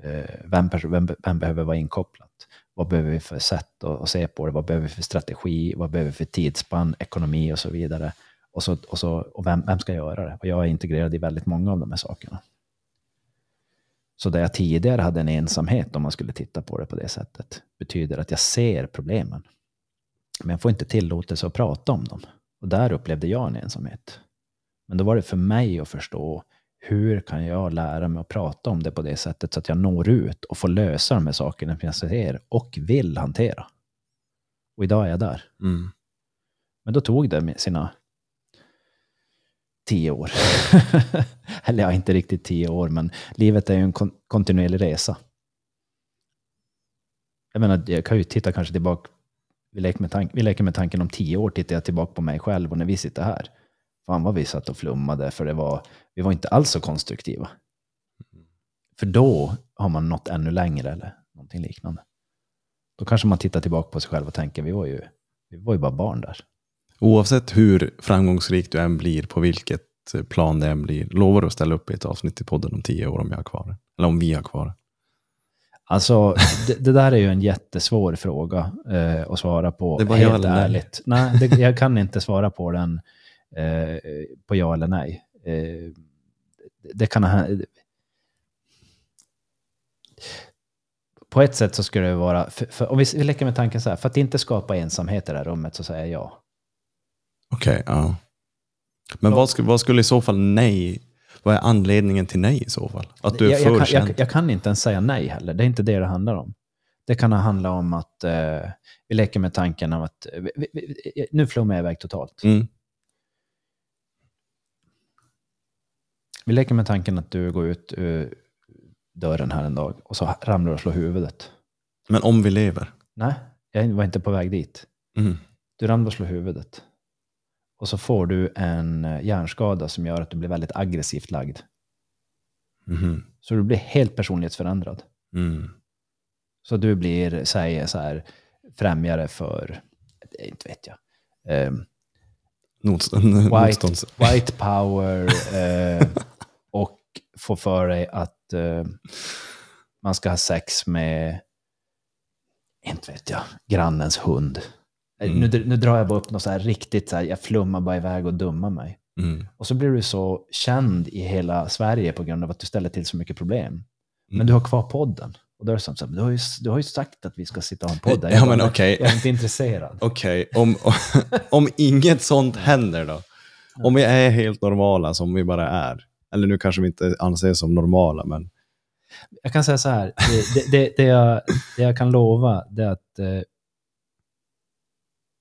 eh, vem, vem, vem, behöver vara inkopplat, vad behöver vi för sätt att, att, se på det, vad behöver vi för strategi, vad behöver vi för tidsspann, ekonomi och så vidare. Och, så, och, så, och vem, vem ska göra det? Och jag är integrerad i väldigt många av de här sakerna. Så där jag tidigare hade en ensamhet, om man skulle titta på det på det sättet, betyder att jag ser problemen. Men jag får inte tillåtelse att prata om dem. Och där upplevde jag en ensamhet. Men då var det för mig att förstå hur kan jag lära mig att prata om det på det sättet så att jag når ut och får lösa de här sakerna jag ser och vill hantera. Och idag är jag där. Mm. Men då tog det sina tio år. (laughs) Eller ja, inte riktigt tio år, men livet är ju en kon kontinuerlig resa. Jag menar, jag kan ju titta kanske tillbaka vi leker, med vi leker med tanken om tio år, tittar jag tillbaka på mig själv och när vi sitter här. Fan vad vi satt och flummade, för det var, vi var inte alls så konstruktiva. För då har man nått ännu längre eller någonting liknande. Då kanske man tittar tillbaka på sig själv och tänker, vi var ju, vi var ju bara barn där. Oavsett hur framgångsrik du än blir, på vilket plan det än blir, lovar du att ställa upp i ett avsnitt i podden om tio år om jag har kvar Eller om vi har kvar Alltså, det, det, där är ju en jättesvår fråga eh, att svara på. Det är bara ja eller ärligt. nej. nej det, jag kan inte svara på den eh, på ja eller nej. Eh, det kan ha... På ett sätt så skulle det vara, för, för, om vi, vi leker med tanken så här, för att inte skapa ensamhet i det här rummet så säger jag ja. Okej, okay, ja. Men vad, skulle, vad skulle i så fall nej vad är anledningen till nej i så fall? Att du är jag, jag, kan? Jag, jag, kan inte ens säga nej heller. Det är inte det det handlar om. Det kan handla om att eh, vi leker med tanken av att... Vi, vi, vi, nu flummar jag iväg totalt. Mm. Vi leker med tanken att du går ut ur dörren här en dag och så ramlar du och slår huvudet. Men om vi lever? Nej, jag var inte på väg dit. Mm. Du ramlar och slår huvudet. Och så får du en eh, hjärnskada som gör att du blir väldigt aggressivt lagd. Mm. Så du blir helt personlighetsförändrad. Mm. Så du blir, säg så här, främjare för eh, inte vet jag. Eh, (laughs) white, (laughs) white power eh, och få för dig att eh, man ska ha sex med, inte vet jag, grannens hund. Eh, Mm. Nu, nu drar jag bara upp något så här riktigt, så här, jag flummar bara iväg och dummar mig. Mm. Och så blir du så känd i hela Sverige på grund av att du ställer till så mycket problem. Men Mm. du har kvar podden. Och då är det som så här, du har, ju, du har ju sagt att vi ska sitta och ha en podd. där." Ja, Jag bara, men "Men okej. Jag är inte intresserad. (laughs) Okej, om, (laughs) om inget sånt händer då? Om vi är helt normala som vi bara är. Eller nu kanske vi inte anses som normala, men Jag kan säga så här, det, det, det, det, jag, det jag kan lova är att eh,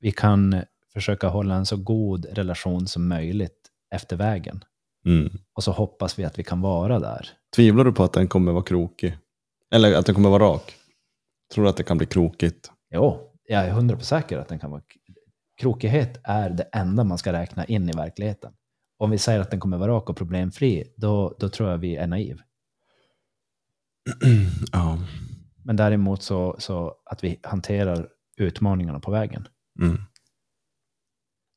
vi kan försöka hålla en så god relation som möjligt efter vägen. mm. Och så hoppas vi att vi kan vara där. tvivlar du på att den kommer vara krokig? Eller att den kommer vara rak? Tror du att det kan bli krokigt? Jo, jag är hundra på säker att den kan vara... Krokighet är det enda man ska räkna in i verkligheten. Om vi säger att den kommer vara rak och problemfri, då, då tror jag vi är naiv. (clears throat) ja. Men däremot så, så att vi hanterar utmaningarna på vägen. Mm.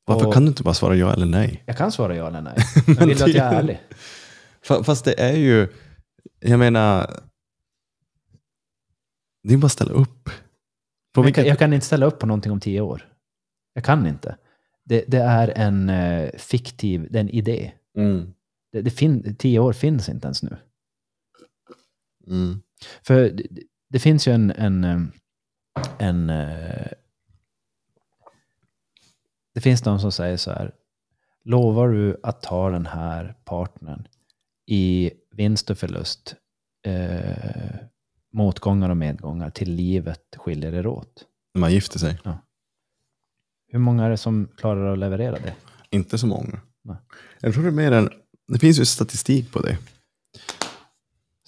Varför Och- kan du inte bara svara ja eller nej? Jag kan svara ja eller nej. (laughs) Men vill du att jag är ärlig? Fa- Fast det är ju, jag menar, det är bara att ställa upp. Jag vilket, kan, jag kan inte ställa upp på någonting om tio år. Jag kan inte. Det, det är en eh, fiktiv, det är en idé. mm. Det, det fin, tio år finns inte ens nu. Mm. För det, det finns ju en... en, eh, en eh, det finns de som säger så här. Lovar du att ta den här partnern i vinst och förlust, eh, motgångar och medgångar till livet skiljer er åt? När man gifter sig. Hur många är det som klarar att leverera det? Inte så många. Nej. Jag tror det är mer än, det finns ju statistik på det.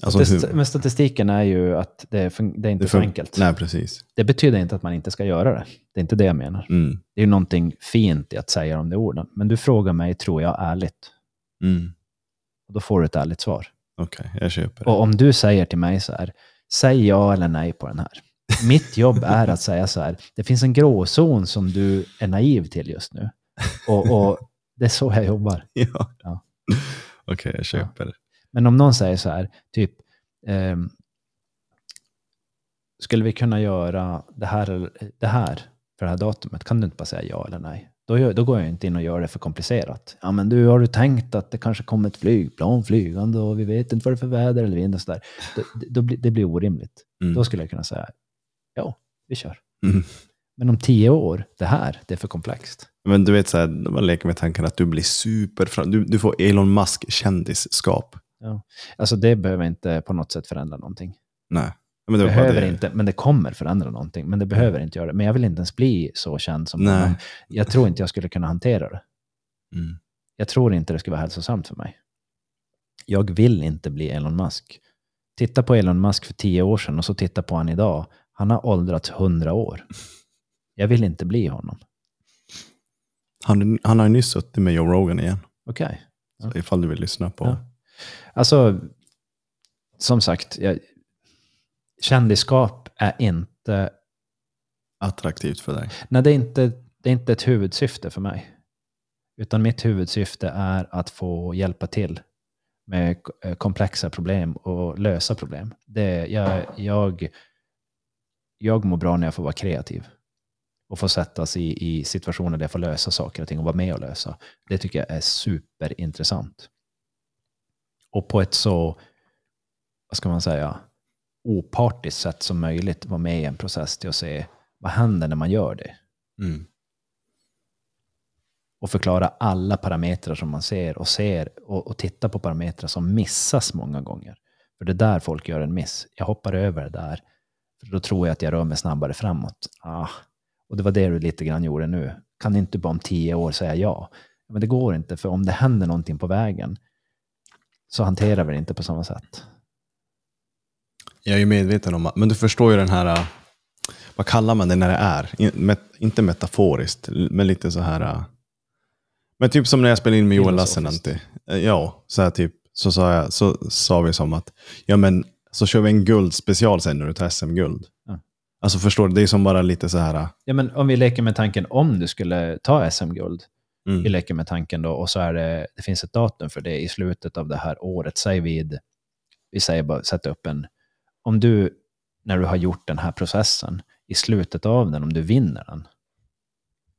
Alltså hur- Men statistiken är ju att det är, det är inte det så enkelt. Nej, precis. Det betyder inte att man inte ska göra det. Det är inte det jag menar. Mm. Det är ju någonting fint i att säga de där orden. Men du frågar mig, tror jag, ärligt. Mm. Och då får du ett ärligt svar. Okej, jag köper det. Och om du säger till mig så här, säg ja eller nej på den här. Mitt jobb är att säga så här, det finns en gråzon som du är naiv till just nu. Och, och det är så jag jobbar. (laughs) Ja. Ja. Okej, jag köper det. Men om någon säger så här, typ, ehm, skulle vi kunna göra det här, eller- det här för det här datumet? Kan du inte bara säga ja eller nej? Då, gör, då går jag inte in och gör det för komplicerat. Ja, men du, har du tänkt att det kanske kommer ett flygplan flygande och vi vet inte vad det är för väder eller vind och sådär. Då, då det blir orimligt. Mm. Då skulle jag kunna säga, ja, vi kör. Mm. Men om tio år, det här, det är för komplext. Men du vet, så här, man leker med tanken att du blir super... Du, du får Elon Musk-kändisskap. Alltså det behöver inte på något sätt förändra någonting. Nej. Men det behöver det. inte, men det kommer förändra någonting. Men det behöver inte göra det. Men jag vill inte ens bli så känd som Nej. Jag tror inte jag skulle kunna hantera det. Mm. Jag tror inte det skulle vara hälsosamt för mig. Jag vill inte bli Elon Musk. Titta på Elon Musk för tio år sedan och så titta på han idag. Han har åldrats hundra år. Jag vill inte bli honom. Han, han har ju nyss suttit med Joe Rogan igen. Okej. Så ifall du vill lyssna på. Ja. Alltså, som sagt, jag, kändisskap är inte Attraktivt för dig. Nej, det är, inte, det är inte ett huvudsyfte för mig. Utan mitt huvudsyfte är att få hjälpa till med eh, komplexa problem och lösa problem. Det, jag, jag, jag mår bra när jag får vara kreativ och få sättas i, i situationer där jag får lösa saker och ting och vara med och lösa. Det tycker jag är superintressant. Och på ett så, vad ska man säga, opartiskt sätt som möjligt vara med i en process till att se vad händer när man gör det? Mm. Och förklara alla parametrar som man ser och ser och, och titta på parametrar som missas många gånger. För det är där folk gör en miss. Jag hoppar över det där. För då tror jag att jag rör mig snabbare framåt. Ah. Och det var det du lite grann gjorde nu. Kan inte bara om tio år säga ja? Men det går inte, för om det händer någonting på vägen så hanterar vi det inte på samma sätt. Jag är ju medveten om att, men du förstår ju den här, äh, vad kallar man det när det är? Met, inte metaforiskt, men lite så här. äh, Men typ som när jag spelade in med Joel. Lassinantti. Eh, Ja, så här typ, så sa, jag, så sa vi som att, ja men så kör vi en guldspecial sen när du tar SM-guld. Ja. Alltså förstår du, det är som bara lite så här... Ja, men om vi leker med tanken om du skulle ta SM-guld. Mm. Vi leker med tanken då och så är det, det finns ett datum för det i slutet av det här året. Säg vid, vi säger bara sätta upp en, om du, när du har gjort den här processen, i slutet av den, om du vinner den,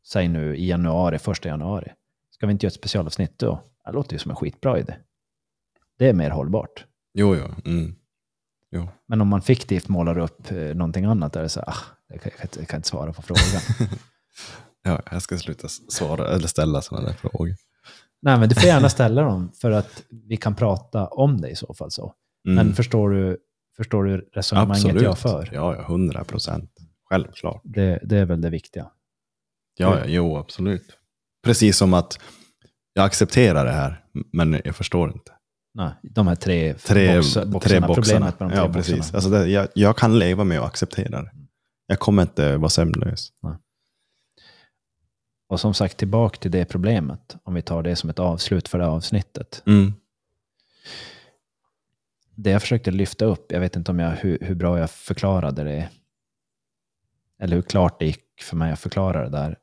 säg nu i januari, första januari, ska vi inte göra ett specialavsnitt då? Det låter ju som en skitbra idé. Det är mer hållbart. Jo, jo. Mm. jo. Men om man fiktivt målar upp eh, någonting annat, är det så här, ah, jag kan, jag kan inte svara på frågan. (laughs) Ja, jag ska sluta svara eller ställa sådana där frågor. Nej, men du får gärna (laughs) ställa dem för att vi kan prata om det i så fall. så. Mm. Men förstår du, förstår du resonemanget jag för? Ja, ja, hundra procent. Självklart. Det, det är väl det viktiga. Ja, ja, jo, absolut. Precis som att jag accepterar det här, men jag förstår inte. Nej, de här tre, Tre, box, tre boxarna, boxarna. problemet med de tre ja, boxarna. precis. Alltså det, jag, jag kan leva med och acceptera det. Jag kommer inte vara sömnlös. Och som sagt, tillbaka till det problemet, om vi tar det som ett avslut för det avsnittet. Mm. Det jag försökte lyfta upp, jag vet inte om jag, hur, hur bra jag förklarade det, eller hur klart det gick för mig att förklara det där.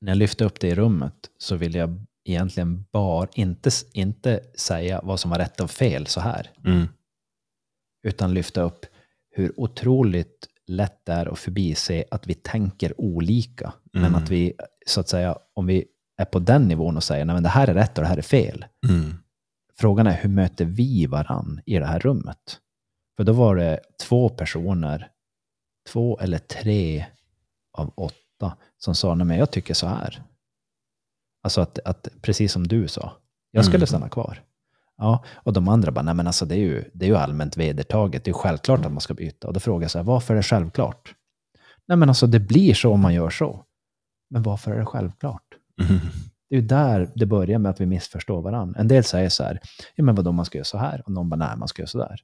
När jag lyfte upp det i rummet så ville jag egentligen bara inte, inte säga vad som var rätt och fel så här. Mm. utan lyfta upp hur otroligt lätt är att förbise att vi tänker olika. Men Mm. att vi, så att säga, om vi är på den nivån och säger nej men det här är rätt och det här är fel. Mm. Frågan är hur möter vi varann i det här rummet? För då var det två personer, två eller tre av åtta, som sa nej men jag tycker så här. Alltså att, att precis som du sa, jag skulle Mm. stanna kvar. Ja, och de andra bara, nej men alltså det är ju, det är ju allmänt vedertaget, det är ju självklart att man ska byta. Och då frågar jag så här, varför är det självklart? Nej men alltså det blir så om man gör så. Men varför är det självklart? Mm. (laughs) Det är ju där det börjar med att vi missförstår varandra. En del säger så här, ja men vadå man ska göra så här? Och någon bara, nej man ska göra så där.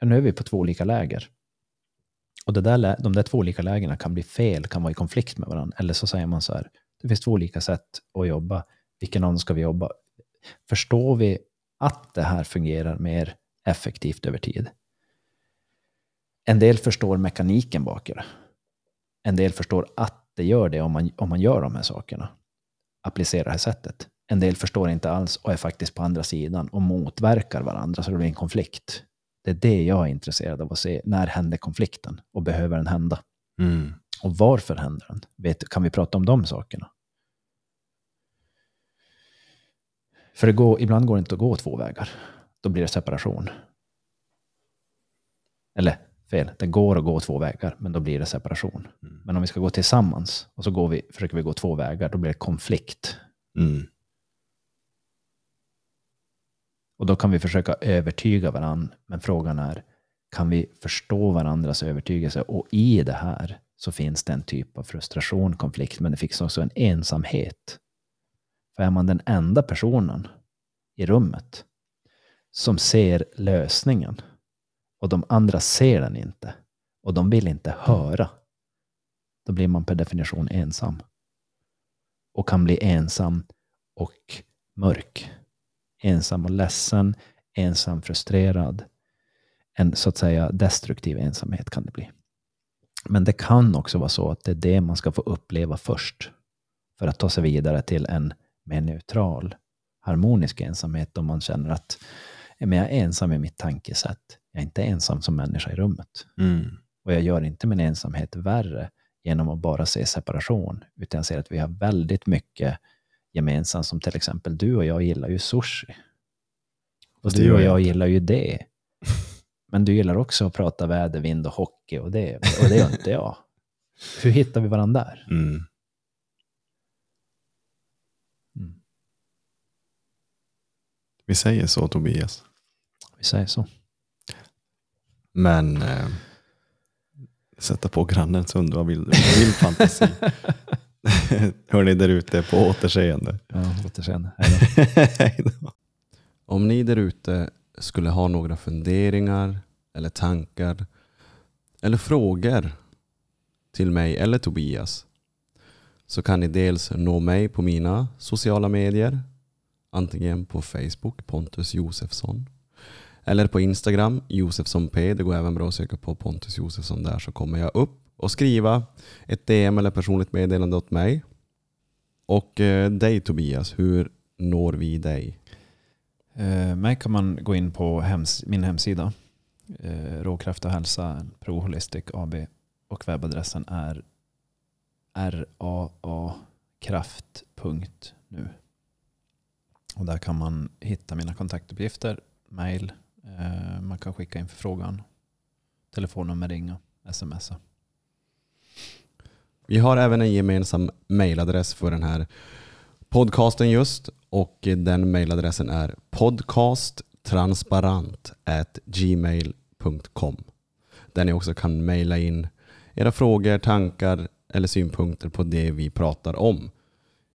Ja, nu är vi på två olika läger. Och det där, de där två olika lägena kan bli fel, kan vara i konflikt med varandra. Eller så säger man så här, det finns två olika sätt att jobba. Vilken av dem ska vi jobba? Förstår vi att det här fungerar mer effektivt över tid? En del förstår mekaniken bakom det. En del förstår att det gör det om man, om man gör de här sakerna. Applicerar det här sättet. En del förstår inte alls och är faktiskt på andra sidan och motverkar varandra så det blir en konflikt. Det är det jag är intresserad av att se. När händer konflikten? Och behöver den hända? Mm. Och varför händer den? Vet, kan vi prata om de sakerna? För det går, ibland går det inte att gå två vägar. Då blir det separation. Eller fel, det går att gå två vägar, men då blir det separation. Mm. Men om vi ska gå tillsammans och så går vi, försöker vi gå två vägar, då blir det konflikt. Mm. Och då kan vi försöka övertyga varandra, men frågan är, kan vi förstå varandras övertygelse? Och i det här så finns det en typ av frustration, konflikt, men det finns också en ensamhet. För är man den enda personen i rummet som ser lösningen och de andra ser den inte och de vill inte höra, då blir man per definition ensam. Och kan bli ensam och mörk. Ensam och ledsen, ensam frustrerad. En så att säga destruktiv ensamhet kan det bli. Men det kan också vara så att det är det man ska få uppleva först. För att ta sig vidare till en mer neutral, harmonisk ensamhet om man känner att men jag är ensam i mitt tankesätt. Jag är inte ensam som människa i rummet. Mm. Och jag gör inte min ensamhet värre genom att bara se separation, utan jag ser att vi har väldigt mycket gemensamt, som till exempel du och jag gillar ju sushi. Och Fast du och jag inte. gillar ju det. (laughs) Men du gillar också att prata väder, vind och hockey och det, och det gör inte jag. Hur hittar vi varandra där? Mm. Vi säger så Tobias. Vi säger så. Men eh, sätta på grannens hund, vad vill, vad vill fantasi? (laughs) Hörni där ute, på återseende. Ja, återseende. (laughs) Hej då. Om ni där ute skulle ha några funderingar eller tankar eller frågor till mig eller Tobias så kan ni dels nå mig på mina sociala medier antingen på Facebook, Pontus Josefsson Eller på Instagram, Josefsson P. Det går även bra att söka på Pontus Josefsson där så kommer jag upp och skriva ett DM eller personligt meddelande åt mig. Och eh, dig Tobias, hur når vi dig? Eh, mig kan man gå in på hems min hemsida. Eh, Råkraft och hälsa, Proholistic AB. Och webbadressen är raakraft.nu. Och där kan man hitta mina kontaktuppgifter, mail, eh, man kan skicka in förfrågan, telefonnummer, ringa, smsa. Vi har även en gemensam mailadress för den här podcasten just och den mailadressen är podcasttransparent@gmail.com där ni också kan mejla in era frågor, tankar eller synpunkter på det vi pratar om.